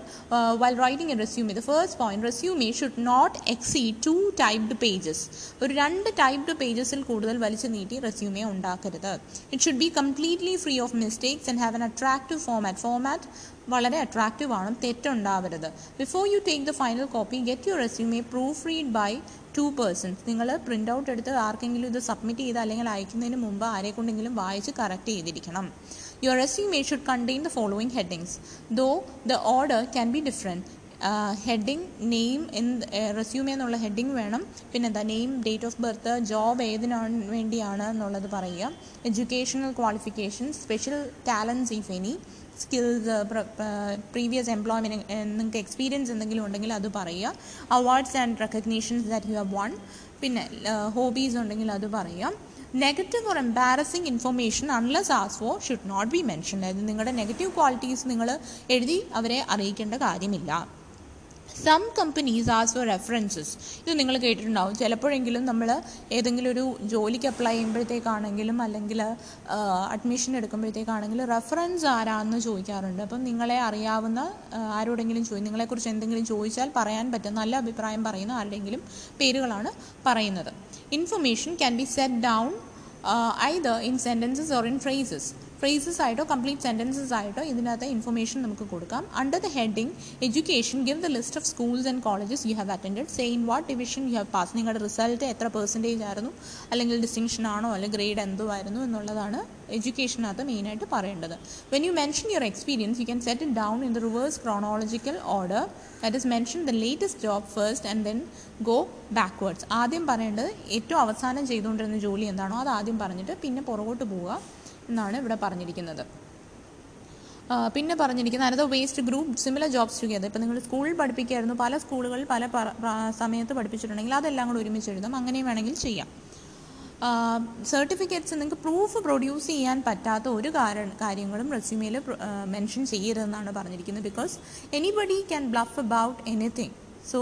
while writing a resume the first point resume should not exceed two typed pages ഒരു രണ്ട് ടൈപ്ഡ് പേജസിൽ കൂടുതൽ വലിച്ചു നീട്ടി റെസ്യൂമെ ഉണ്ടാക്കരുത്. It should be completely free of mistakes and have an attractive format format വളരെ അട്രാക്റ്റീവ് ആണ്. തെറ്റുണ്ടാവരുത്. Before you take the final copy get your resume proofread by two persons നിങ്ങൾ പ്രിന്റ് ഔട്ട് എടുത്ത് ആർക്കെങ്കിലും ഇത് സബ്മിറ്റ് ചെയ്ത് അല്ലെങ്കിൽ അയക്കുന്നതിന് മുമ്പ് ആരെക്കൊണ്ടെങ്കിലും വായിച്ച് കറക്റ്റ് ചെയ്തിരിക്കണം. Your resume should contain the following headings though the order can be different heading name എന്ത് റെസ്യൂമേ എന്നുള്ള ഹെഡിങ് വേണം. പിന്നെ എന്താ name date of birth job ഏതിനാണ് വേണ്ടിയാണ് എന്നുള്ളത് പറയുക. Educational qualification special talents if any skills previous employment നിങ്ങൾക്ക് എക്സ്പീരിയൻസ് എന്തെങ്കിലും ഉണ്ടെങ്കിൽ അത് പറയുക. Awards and recognitions that you have won പിന്നെ ഹോബീസ് ഉണ്ടെങ്കിൽ അത് പറയാം negative or embarrassing information unless as for should not be mention അതായത് നിങ്ങളുടെ നെഗറ്റീവ് ക്വാളിറ്റീസ് നിങ്ങൾ എഴുതി അവരെ അറിയിക്കേണ്ട കാര്യമില്ല. Some companies as for references ഇത് നിങ്ങൾ കേട്ടിട്ടുണ്ടാവും. ചിലപ്പോഴെങ്കിലും നമ്മൾ ഏതെങ്കിലും ഒരു ജോലിക്ക് അപ്ലൈ ചെയ്യുമ്പോഴത്തേക്കാണെങ്കിലും അല്ലെങ്കിൽ അഡ്മിഷൻ എടുക്കുമ്പോഴത്തേക്കാണെങ്കിലും റെഫറൻസ് ആരാന്ന് ചോദിക്കാറുണ്ട്. അപ്പം നിങ്ങളെ അറിയാവുന്ന ആരോടെങ്കിലും ചോദി നിങ്ങളെക്കുറിച്ച് എന്തെങ്കിലും ചോദിച്ചാൽ പറയാൻ പറ്റും നല്ല അഭിപ്രായം പറയുന്ന ആരുടെങ്കിലും പേരുകളാണ് പറയുന്നത്. Information can be set down either in sentences or in phrases phrases ആയിട്ടോ കംപ്ലീറ്റ് സെന്റൻസസ് ആയിട്ടോ ഇതിനകത്ത് ഇൻഫർമേഷൻ നമുക്ക് കൊടുക്കാം. Under the heading education give the list of schools and colleges you have attend say in what division you have pass നിങ്ങളുടെ റിസൾട്ട് എത്ര പെർസെന്റേജ് ആയിരുന്നു? അല്ലെങ്കിൽ ഡിസ്റ്റിങ്ഷൻ ആണോ? അല്ലെങ്കിൽ ഗ്രേഡ് എന്തോ ആയിരുന്നു? എന്നുള്ളതാണ് എഡ്യൂക്കേഷനകത്ത് മെയിനായിട്ട് പറയേണ്ടത്. When you mention your experience you can set down in the reverse chronological order that is mention the latest job first and then go backwards ആദ്യം പറയേണ്ടത് ഏറ്റവും അവസാനം ചെയ്തുകൊണ്ടിരുന്ന ജോലി എന്താണോ അത് ആദ്യം പറഞ്ഞിട്ട് പിന്നെ പുറകോട്ട് പോവുക. എന്നാണ് ഇവിടെ പറഞ്ഞിരിക്കുന്നത്. പിന്നെ പറഞ്ഞിരിക്കുന്നത് another waste group similar jobs together ഇപ്പോൾ നിങ്ങൾ സ്കൂളിൽ പഠിപ്പിക്കുകയായിരുന്നു പല സ്കൂളുകളിൽ പല സമയത്ത് പഠിപ്പിച്ചിട്ടുണ്ടെങ്കിൽ അതെല്ലാം കൂടെ ഒരുമിച്ച് എഴുതാം. അങ്ങനെയും വേണമെങ്കിൽ ചെയ്യാം. സർട്ടിഫിക്കറ്റ്സ് നിങ്ങൾക്ക് പ്രൂഫ് പ്രൊഡ്യൂസ് ചെയ്യാൻ പറ്റാത്ത ഒരു കാരണ കാര്യങ്ങളും റെസ്യൂമേൽ മെൻഷൻ ചെയ്യരുതെന്നാണ് പറഞ്ഞിരിക്കുന്നത്. Because anybody can bluff about anything so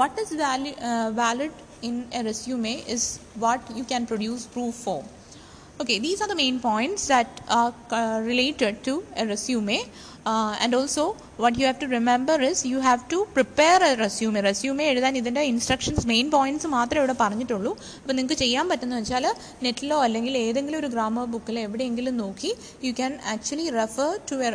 what is Valley valid in a resume is what you can produce proof for okay these are the main points that are uh, related to a resume uh, and also what you have to remember is you have to prepare a resume. Resume എഴുതാൻ ഇതിന്റെ ഇൻസ്ട്രക്ഷൻസ് മെയിൻ പോയിന്റ്സ് മാത്രമേ ഇവിടെ പറഞ്ഞിട്ടുള്ളൂ. അപ്പോൾ നിങ്ങൾക്ക് ചെയ്യാൻ പറ്റുന്ന വെച്ചാൽ നെറ്റിലോ അല്ലെങ്കിൽ ഏതെങ്കിലും ഒരു ഗ്രാമർ ബുക്കിലോ എവിടെയെങ്കിലും നോക്കി you can actually refer to a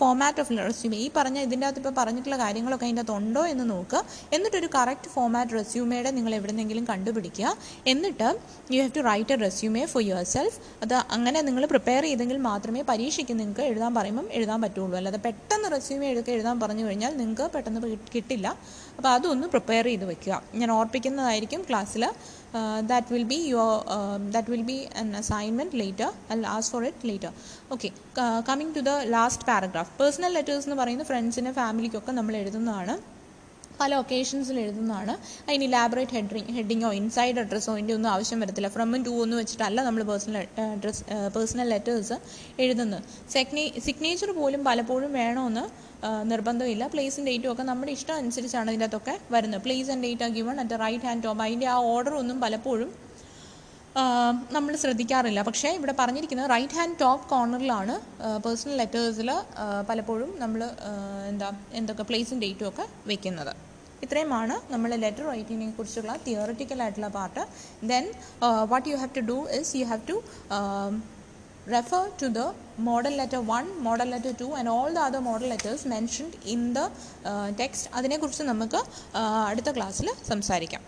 format of resume ഈ പറഞ്ഞ ഇതിന്റെ അകത്ത് ഇപ്പോൾ പറഞ്ഞിട്ടുള്ള കാര്യങ്ങളൊക്കെ അതിന്റെ അകത്ത് ഉണ്ടോ എന്ന് നോക്കുക. എന്നിട്ടൊരു കറക്റ്റ് ഫോമാറ്റ് റെസ്യൂമയുടെ നിങ്ങൾ എവിടെന്നെങ്കിലും കണ്ടുപിടിക്കുക. എന്നിട്ട് you have to write a resume for yourself അത് അങ്ങനെ നിങ്ങൾ പ്രിപ്പയർ ചെയ്തെങ്കിൽ മാത്രമേ പരീക്ഷയ്ക്ക് നിങ്ങൾക്ക് എഴുതാൻ പറയുമ്പം എഴുതാൻ പറ്റുള്ളൂ. അല്ലാതെ പെട്ടെന്ന് റെസ്യൂമി എടുക്കുക എഴുതാൻ പറഞ്ഞു കഴിഞ്ഞാൽ നിങ്ങൾക്ക് പെട്ടെന്ന് കിട്ടില്ല. അപ്പോൾ അതൊന്ന് പ്രിപ്പയർ ചെയ്ത് വെക്കുക. ഞാൻ ഓർപ്പിക്കുന്നതായിരിക്കും ക്ലാസ്സിൽ that will be your that will be an assignment later അല്ല as for it later okay coming to the last paragraph personal letters എന്ന് പറയുന്നത് ഫ്രണ്ട്സിന് ഫാമിലിക്കൊക്കെ നമ്മൾ എഴുതുന്നതാണ്. പല ഒക്കേഷൻസിൽ എഴുതുന്നതാണ്. അതിന് ഇലാബറേറ്റ് ഹെഡിങ് ഹെഡിങ്ങോ ഇൻസൈഡ് അഡ്രസ്സോ ഇതിന്റെ ഒന്നും ആവശ്യം വരത്തില്ല. ഫ്രമും ടു എന്ന് വെച്ചിട്ടല്ല നമ്മൾ പേഴ്സണൽ അഡ്രസ് പേഴ്സണൽ ലെറ്റേഴ്സ് എഴുതുന്നത്. സെഗ്നേ സിഗ്നേച്ചർ പോലും പലപ്പോഴും വേണമെന്ന് നിർബന്ധമില്ല. പ്ലേസും ഡേറ്റും ഒക്കെ നമ്മുടെ ഇഷ്ടം അനുസരിച്ചാണ് ഇതിന്റെ അകത്തൊക്കെ വരുന്നത് പ്ലേസ് ആൻഡ് ഡേറ്റ് ആ given at right hand top അതിന്റെ ആ ഓർഡർ ഒന്നും പലപ്പോഴും നമ്മൾ ശ്രദ്ധിക്കാറില്ല. പക്ഷേ ഇവിടെ പറഞ്ഞിരിക്കുന്നത് റൈറ്റ് ഹാൻഡ് ടോപ്പ് കോർണറിലാണ് പേഴ്സണൽ ലെറ്റേഴ്സിൽ പലപ്പോഴും നമ്മൾ എന്താ എന്തൊക്കെ പ്ലേസും ഡേറ്റും ഒക്കെ വെക്കുന്നത്. ഇത്രയുമാണ് നമ്മൾ ലെറ്റർ റൈറ്റിങ്ങിനെ കുറിച്ചുള്ള തിയററ്റിക്കൽ ആയിട്ടുള്ള part then what you have to do is you have to refer to the model letter 1 model letter 2 and all the other model letters mentioned in the text അതിനെക്കുറിച്ച് നമുക്ക് അടുത്ത ക്ലാസ്സിൽ സംസാരിക്കാം.